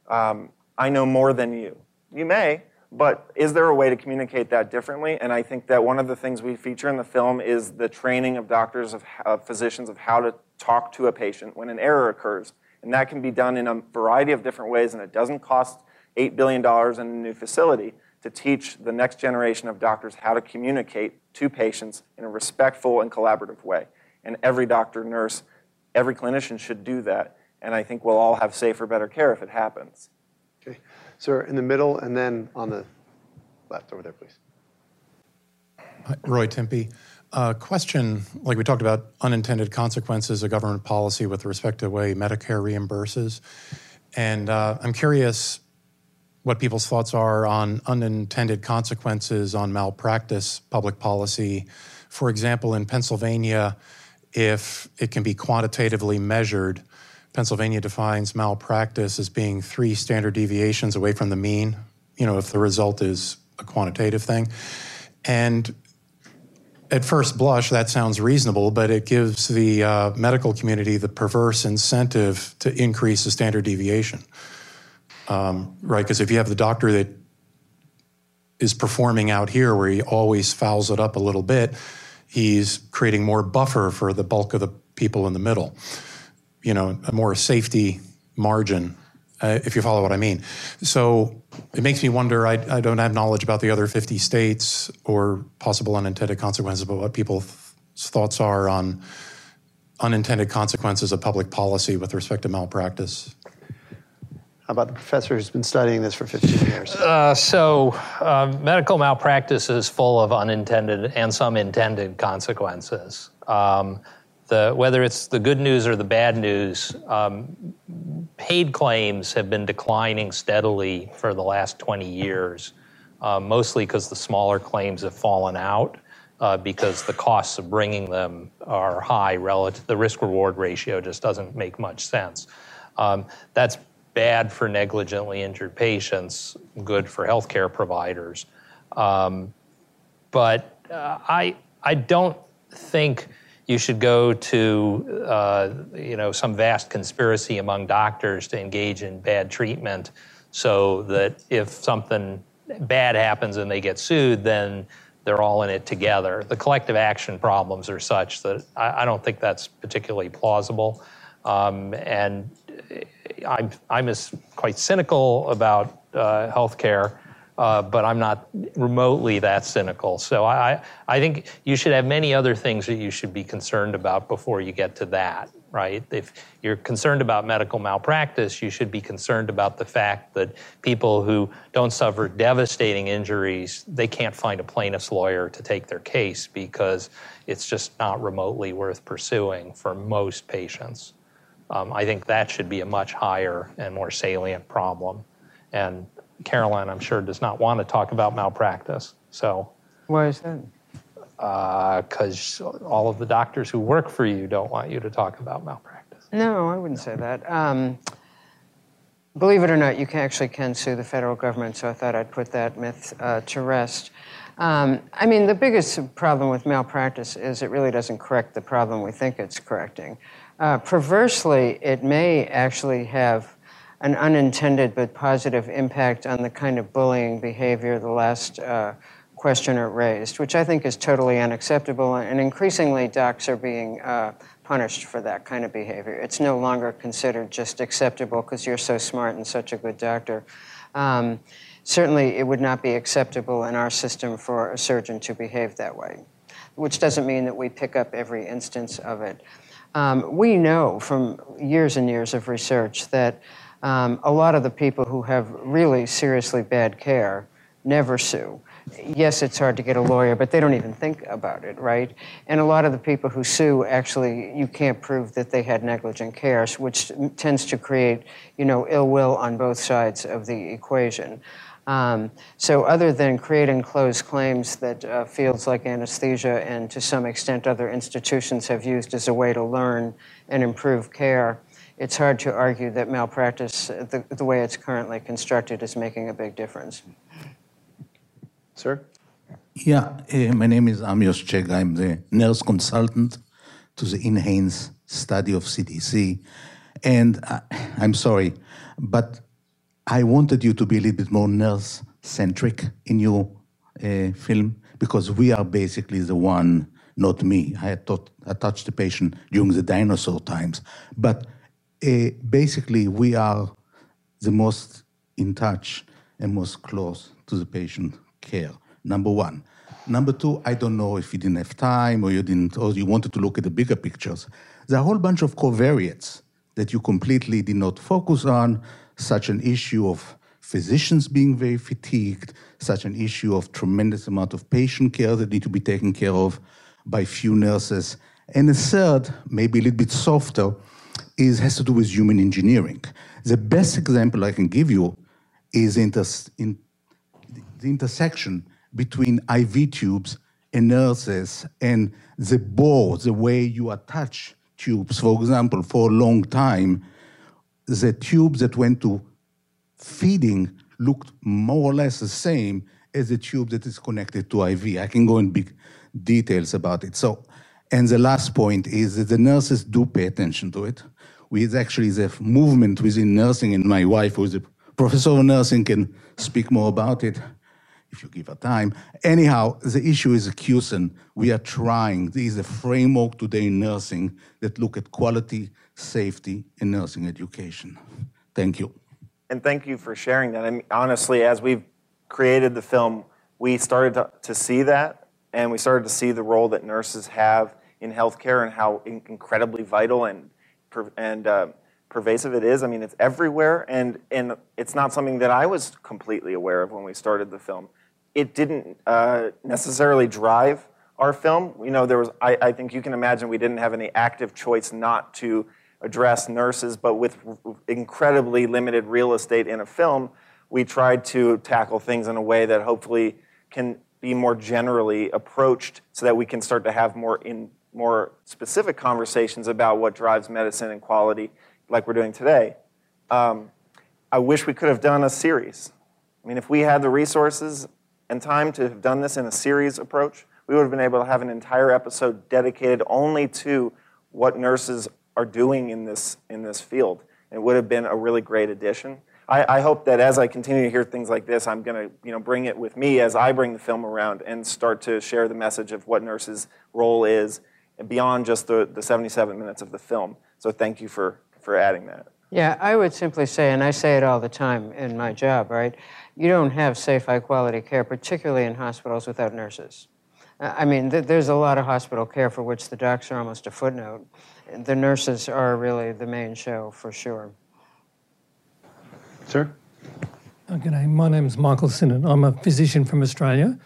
um, I know more than you. You may, But is there a way to communicate that differently? And I think that one of the things we feature in the film is the training of doctors, of, of physicians, of how to talk to a patient when an error occurs. And that can be done in a variety of different ways, and it doesn't cost $8 billion in a new facility to teach the next generation of doctors how to communicate to patients in a respectful and collaborative way. And every doctor, nurse, every clinician should do that. And I think we'll all have safer, better care if it happens. Okay. Sir, in the middle, and then on the left over there, please. Roy Timpe. Uh, question like we talked about unintended consequences of government policy with respect to the way Medicare reimburses. And uh, I'm curious what people's thoughts are on unintended consequences on malpractice public policy. For example, in Pennsylvania, if it can be quantitatively measured, Pennsylvania defines malpractice as being three standard deviations away from the mean, you know, if the result is a quantitative thing. And at first blush, that sounds reasonable, but it gives the uh, medical community the perverse incentive to increase the standard deviation um, right? Because if you have the doctor that is performing out here where he always fouls it up a little bit, he's creating more buffer for the bulk of the people in the middle. You know, a more safety margin, uh, if you follow what I mean. So it makes me wonder. I, I, don't have knowledge about the other 50 states or possible unintended consequences, but what people's thoughts are on unintended consequences of public policy with respect to malpractice. About the professor who's been studying this for 15 years? Uh, so, uh, medical malpractice is full of unintended and some intended consequences. Um, the, whether it's the good news or the bad news, um, paid claims have been declining steadily for the last 20 years, uh, mostly because the smaller claims have fallen out. Uh, because the costs of bringing them are high relative, the risk reward ratio just doesn't make much sense. Um, that's bad for negligently injured patients, good for healthcare providers. Um, but uh, I, I don't think you should go to uh, you know some vast conspiracy among doctors to engage in bad treatment so that if something bad happens and they get sued then they're all in it together the collective action problems are such that i, I don't think that's particularly plausible um, and I'm, I'm as quite cynical about uh, healthcare, uh, but I'm not remotely that cynical. So I, I think you should have many other things that you should be concerned about before you get to that, right? If you're concerned about medical malpractice, you should be concerned about the fact that people who don't suffer devastating injuries, they can't find a plaintiff's lawyer to take their case because it's just not remotely worth pursuing for most patients. Um, I think that should be a much higher and more salient problem. And Carolyn, I'm sure, does not want to talk about malpractice. So, why is that? Because uh, all of the doctors who work for you don't want you to talk about malpractice. No, I wouldn't say that. Um, believe it or not, you can actually can sue the federal government. So I thought I'd put that myth uh, to rest. Um, I mean, the biggest problem with malpractice is it really doesn't correct the problem we think it's correcting. Uh, perversely, it may actually have an unintended but positive impact on the kind of bullying behavior the last uh, questioner raised, which I think is totally unacceptable. And increasingly, docs are being uh, punished for that kind of behavior. It's no longer considered just acceptable because you're so smart and such a good doctor. Um, certainly, it would not be acceptable in our system for a surgeon to behave that way, which doesn't mean that we pick up every instance of it. Um, we know from years and years of research that um, a lot of the people who have really seriously bad care never sue. Yes, it's hard to get a lawyer, but they don't even think about it, right? And a lot of the people who sue actually, you can't prove that they had negligent care, which tends to create, you know, ill will on both sides of the equation. Um, so, other than creating closed claims that uh, fields like anesthesia and to some extent other institutions have used as a way to learn and improve care, it's hard to argue that malpractice, the, the way it's currently constructed, is making a big difference. Sir? Yeah, uh, my name is Amios Cheg. I'm the nurse consultant to the NHANES study of CDC. And uh, I'm sorry, but I wanted you to be a little bit more nurse centric in your uh, film because we are basically the one, not me. I had taught, I touched the patient during the dinosaur times, but uh, basically we are the most in touch and most close to the patient care. Number one. Number two, I don't know if you didn't have time or you didn't, or you wanted to look at the bigger pictures. There are a whole bunch of covariates that you completely did not focus on, such an issue of physicians being very fatigued, such an issue of tremendous amount of patient care that need to be taken care of by few nurses. And the third, maybe a little bit softer, is has to do with human engineering. The best example I can give you is inter- in the intersection between IV tubes and nurses and the bore, the way you attach tubes. For example, for a long time, the tubes that went to feeding looked more or less the same as the tube that is connected to IV. I can go in big details about it. So, and the last point is that the nurses do pay attention to it. We actually the movement within nursing, and my wife, who is a professor of nursing, can speak more about it if you give a time. Anyhow, the issue is a QSEN. We are trying. There is a framework today in nursing that look at quality, safety, and nursing education. Thank you. And thank you for sharing that. I mean, honestly, as we've created the film, we started to, to see that, and we started to see the role that nurses have in healthcare and how incredibly vital and and uh, pervasive it is. I mean, it's everywhere, and and it's not something that I was completely aware of when we started the film it didn't uh, necessarily drive our film. You know, there was, I, I, think you can imagine we didn't have any active choice not to address nurses, but with incredibly limited real estate in a film, we tried to tackle things in a way that hopefully can be more generally approached so that we can start to have more in more specific conversations about what drives medicine and quality like we're doing today. Um, I wish we could have done a series. I mean, if we had the resources, and time to have done this in a series approach, we would have been able to have an entire episode dedicated only to what nurses are doing in this, in this field. It would have been a really great addition. I, I hope that as I continue to hear things like this, I'm going to you know, bring it with me as I bring the film around and start to share the message of what nurses' role is beyond just the, the 77 minutes of the film. So thank you for, for adding that. Yeah, I would simply say, and I say it all the time in my job, right? You don't have safe, high quality care, particularly in hospitals without nurses. I mean, th- there's a lot of hospital care for which the docs are almost a footnote. The nurses are really the main show for sure. Sir? Okay, my name is Michael Sinnott. I'm a physician from Australia.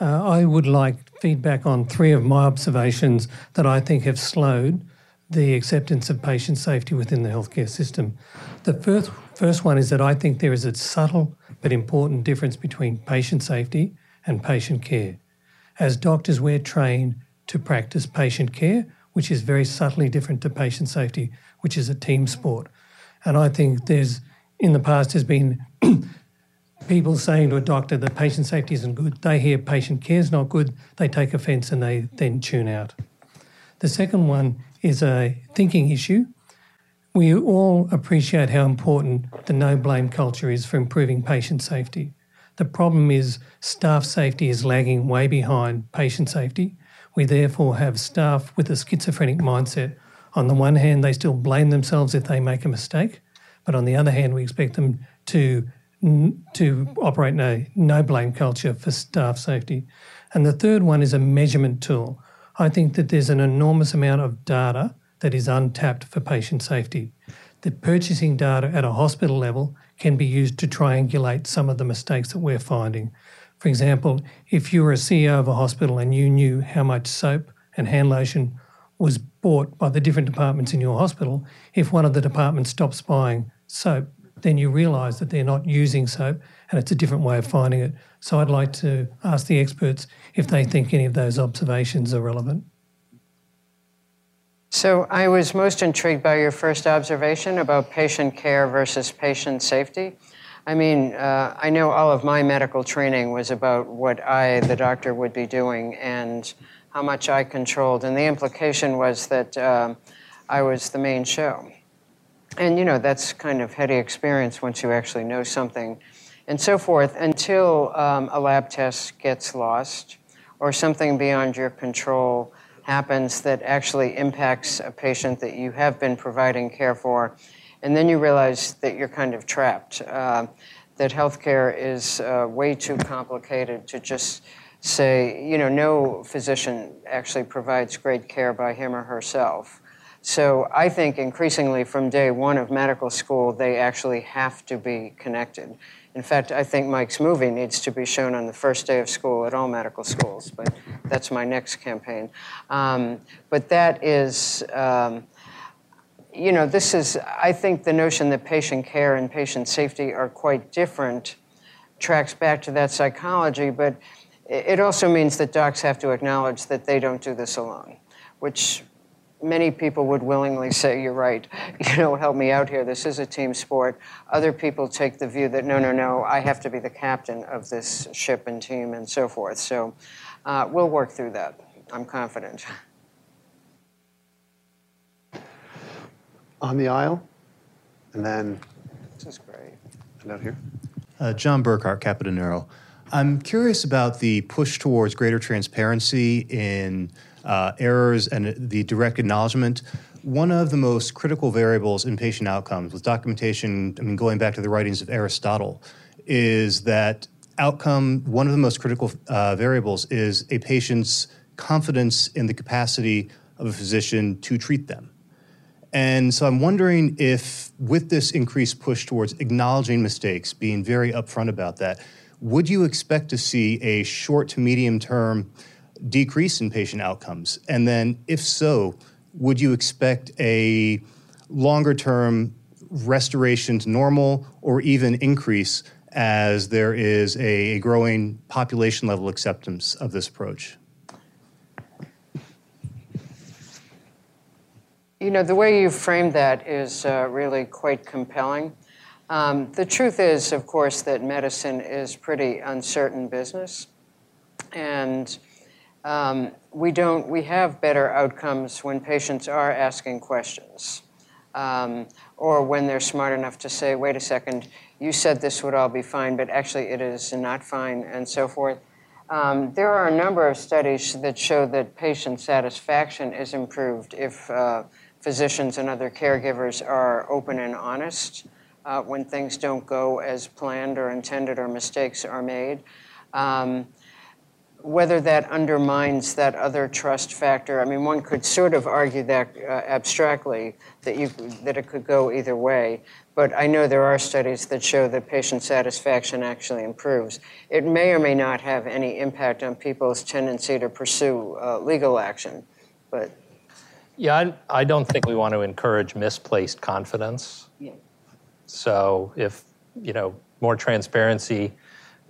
Uh, I would like feedback on three of my observations that I think have slowed the acceptance of patient safety within the healthcare system. The first, first one is that I think there is a subtle but important difference between patient safety and patient care. As doctors, we're trained to practice patient care, which is very subtly different to patient safety, which is a team sport. And I think there's, in the past, has been people saying to a doctor that patient safety isn't good. They hear patient care is not good, they take offence and they then tune out. The second one is a thinking issue. We all appreciate how important the no blame culture is for improving patient safety. The problem is staff safety is lagging way behind patient safety. We therefore have staff with a schizophrenic mindset. On the one hand, they still blame themselves if they make a mistake, but on the other hand, we expect them to to operate in a no blame culture for staff safety. And the third one is a measurement tool. I think that there's an enormous amount of data that is untapped for patient safety. The purchasing data at a hospital level can be used to triangulate some of the mistakes that we're finding. For example, if you were a CEO of a hospital and you knew how much soap and hand lotion was bought by the different departments in your hospital, if one of the departments stops buying soap, then you realise that they're not using soap and it's a different way of finding it. So I'd like to ask the experts if they think any of those observations are relevant. So I was most intrigued by your first observation about patient care versus patient safety. I mean, uh, I know all of my medical training was about what I, the doctor, would be doing and how much I controlled. And the implication was that uh, I was the main show. And, you know, that's kind of heady experience once you actually know something and so forth until um, a lab test gets lost or something beyond your control happens that actually impacts a patient that you have been providing care for. And then you realize that you're kind of trapped, uh, that healthcare is uh, way too complicated to just say, you know, no physician actually provides great care by him or herself. So I think increasingly from day one of medical school, they actually have to be connected. In fact, I think Mike's movie needs to be shown on the first day of school at all medical schools, but that's my next campaign. Um, but that is, um, you know, this is, I think the notion that patient care and patient safety are quite different tracks back to that psychology, but it also means that docs have to acknowledge that they don't do this alone, which many people would willingly say, You're right, you know, help me out here. This is a team sport. Other people take the view that, No, no, no, I have to be the captain of this ship and team and so forth. So uh, we'll work through that. I'm confident. On the aisle, and then. This is great. And out here. Uh, John Burkhart, Capitanero. I'm curious about the push towards greater transparency in uh, errors and the direct acknowledgement. One of the most critical variables in patient outcomes, with documentation, I mean, going back to the writings of Aristotle, is that outcome, one of the most critical uh, variables is a patient's confidence in the capacity of a physician to treat them. And so I'm wondering if, with this increased push towards acknowledging mistakes, being very upfront about that, would you expect to see a short to medium term decrease in patient outcomes? And then, if so, would you expect a longer term restoration to normal or even increase as there is a, growing population level acceptance of this approach? You know, the way you framed that is uh, really quite compelling. Um, the truth is, of course, that medicine is pretty uncertain business. And um, we don't we have better outcomes when patients are asking questions um, or when they're smart enough to say wait a second you said this would all be fine but actually it is not fine and so forth. Um, there are a number of studies that show that patient satisfaction is improved if uh, physicians and other caregivers are open and honest uh, when things don't go as planned or intended or mistakes are made. Um, whether that undermines that other trust factor. I mean, one could sort of argue that uh, abstractly that you that it could go either way. But I know there are studies that show that patient satisfaction actually improves. It may or may not have any impact on people's tendency to pursue uh, legal action, but. Yeah, I, I, don't think we want to encourage misplaced confidence. Yeah. So if you know more transparency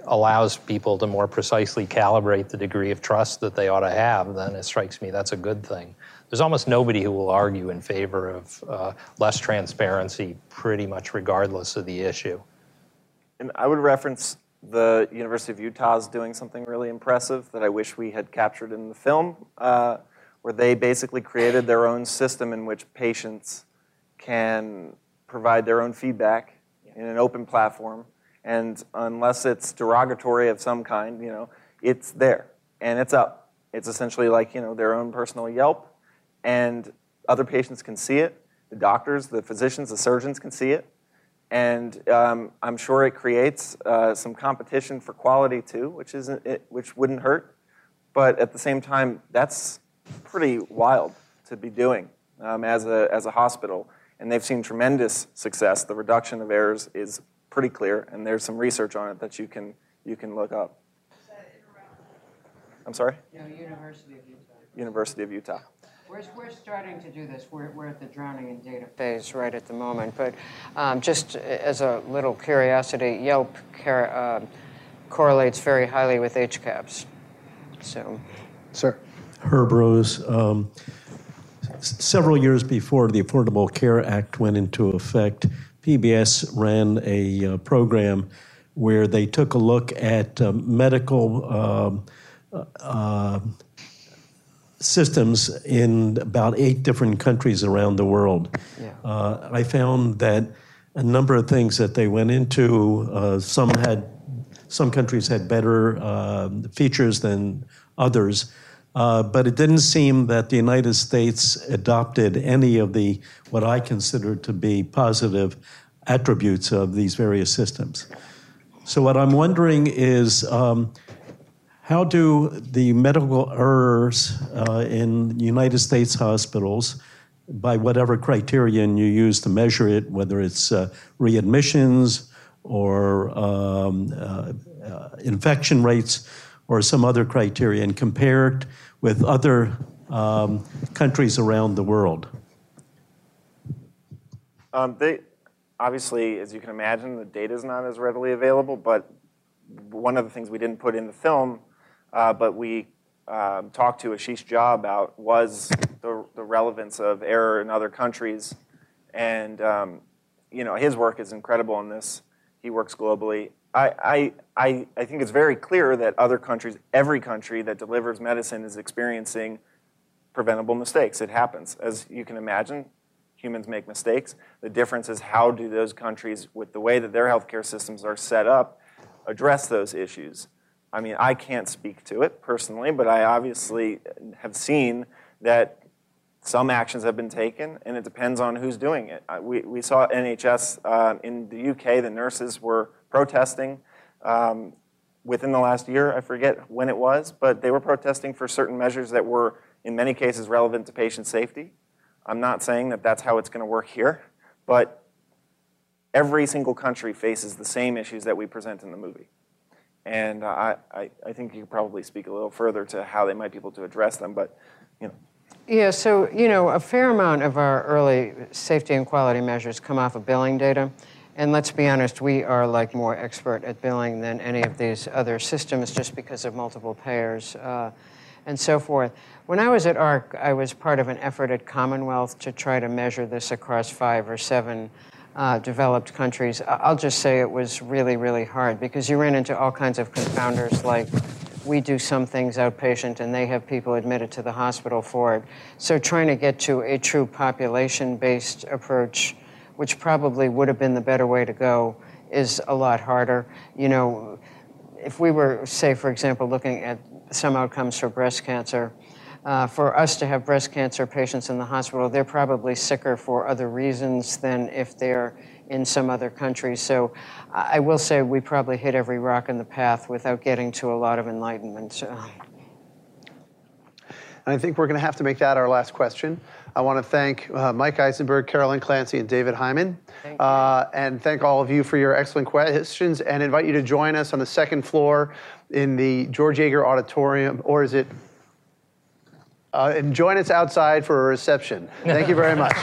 allows people to more precisely calibrate the degree of trust that they ought to have, then it strikes me that's a good thing. There's almost nobody who will argue in favor of uh, less transparency, pretty much regardless of the issue. And I would reference the University of Utah is doing something really impressive that I wish we had captured in the film, uh, where they basically created their own system in which patients can provide their own feedback in an open platform and unless it's derogatory of some kind, you know, it's there and it's up. It's essentially like, you know, their own personal Yelp, and other patients can see it. The doctors, the physicians, the surgeons can see it. And um, I'm sure it creates uh, some competition for quality too, which, isn't it, which wouldn't hurt. But at the same time, that's pretty wild to be doing um, as, a, as a hospital. And they've seen tremendous success. The reduction of errors is pretty clear, and there's some research on it that you can you can look up. I'm sorry. No, University of Utah. University of Utah. We're, we're starting to do this. We're, we're at the drowning in data phase right at the moment. But um, just as a little curiosity, Yelp car, uh, correlates very highly with HCAHPS. So, sir. Herb Rose. Um, several years before the Affordable Care Act went into effect, PBS ran a uh, program where they took a look at uh, medical um, uh, systems in about eight different countries around the world. Yeah. Uh, I found that a number of things that they went into. Uh, some had, some countries had better uh, features than others, uh, but it didn't seem that the United States adopted any of the what I consider to be positive attributes of these various systems. So what I'm wondering is. Um, how do the medical errors uh, in United States hospitals, by whatever criterion you use to measure it, whether it's uh, readmissions or um, uh, uh infection rates or some other criteria, criterion, compared with other um, countries around the world? Um, they, obviously, as you can imagine, the data is not as readily available, but one of the things we didn't put in the film uh, but we um, talked to Ashish Jha about was the, the, relevance of error in other countries. And, um, you know, his work is incredible in this. He works globally. I, I, I think it's very clear that other countries, every country that delivers medicine is experiencing preventable mistakes. It happens. As you can imagine, humans make mistakes. The difference is how do those countries, with the way that their healthcare systems are set up, address those issues. I mean, I can't speak to it personally, but I obviously have seen that some actions have been taken, and it depends on who's doing it. We, we saw NHS uh, in the UK, the nurses were protesting um, within the last year. I forget when it was, but they were protesting for certain measures that were, in many cases, relevant to patient safety. I'm not saying that that's how it's going to work here, but every single country faces the same issues that we present in the movie. And I, I, I think you could probably speak a little further to how they might be able to address them, but you know. Yeah, so you know, a fair amount of our early safety and quality measures come off of billing data. And let's be honest, we are like more expert at billing than any of these other systems just because of multiple payers uh, and so forth. When I was at AHRQ, I was part of an effort at Commonwealth to try to measure this across five or seven uh, developed countries, I'll just say it was really, really hard because you ran into all kinds of confounders like we do some things outpatient and they have people admitted to the hospital for it. So trying to get to a true population based approach, which probably would have been the better way to go, is a lot harder. You know, if we were, say, for example, looking at some outcomes for breast cancer, uh, for us to have breast cancer patients in the hospital, they're probably sicker for other reasons than if they're in some other country. So I will say we probably hit every rock in the path without getting to a lot of enlightenment. And I think we're going to have to make that our last question. I want to thank uh, Mike Eisenberg, Carolyn Clancy, and David Hyman. Thank uh, and thank all of you for your excellent questions and invite you to join us on the second floor in the George Yeager Auditorium, or is it uh, and join us outside for a reception. Thank you very much.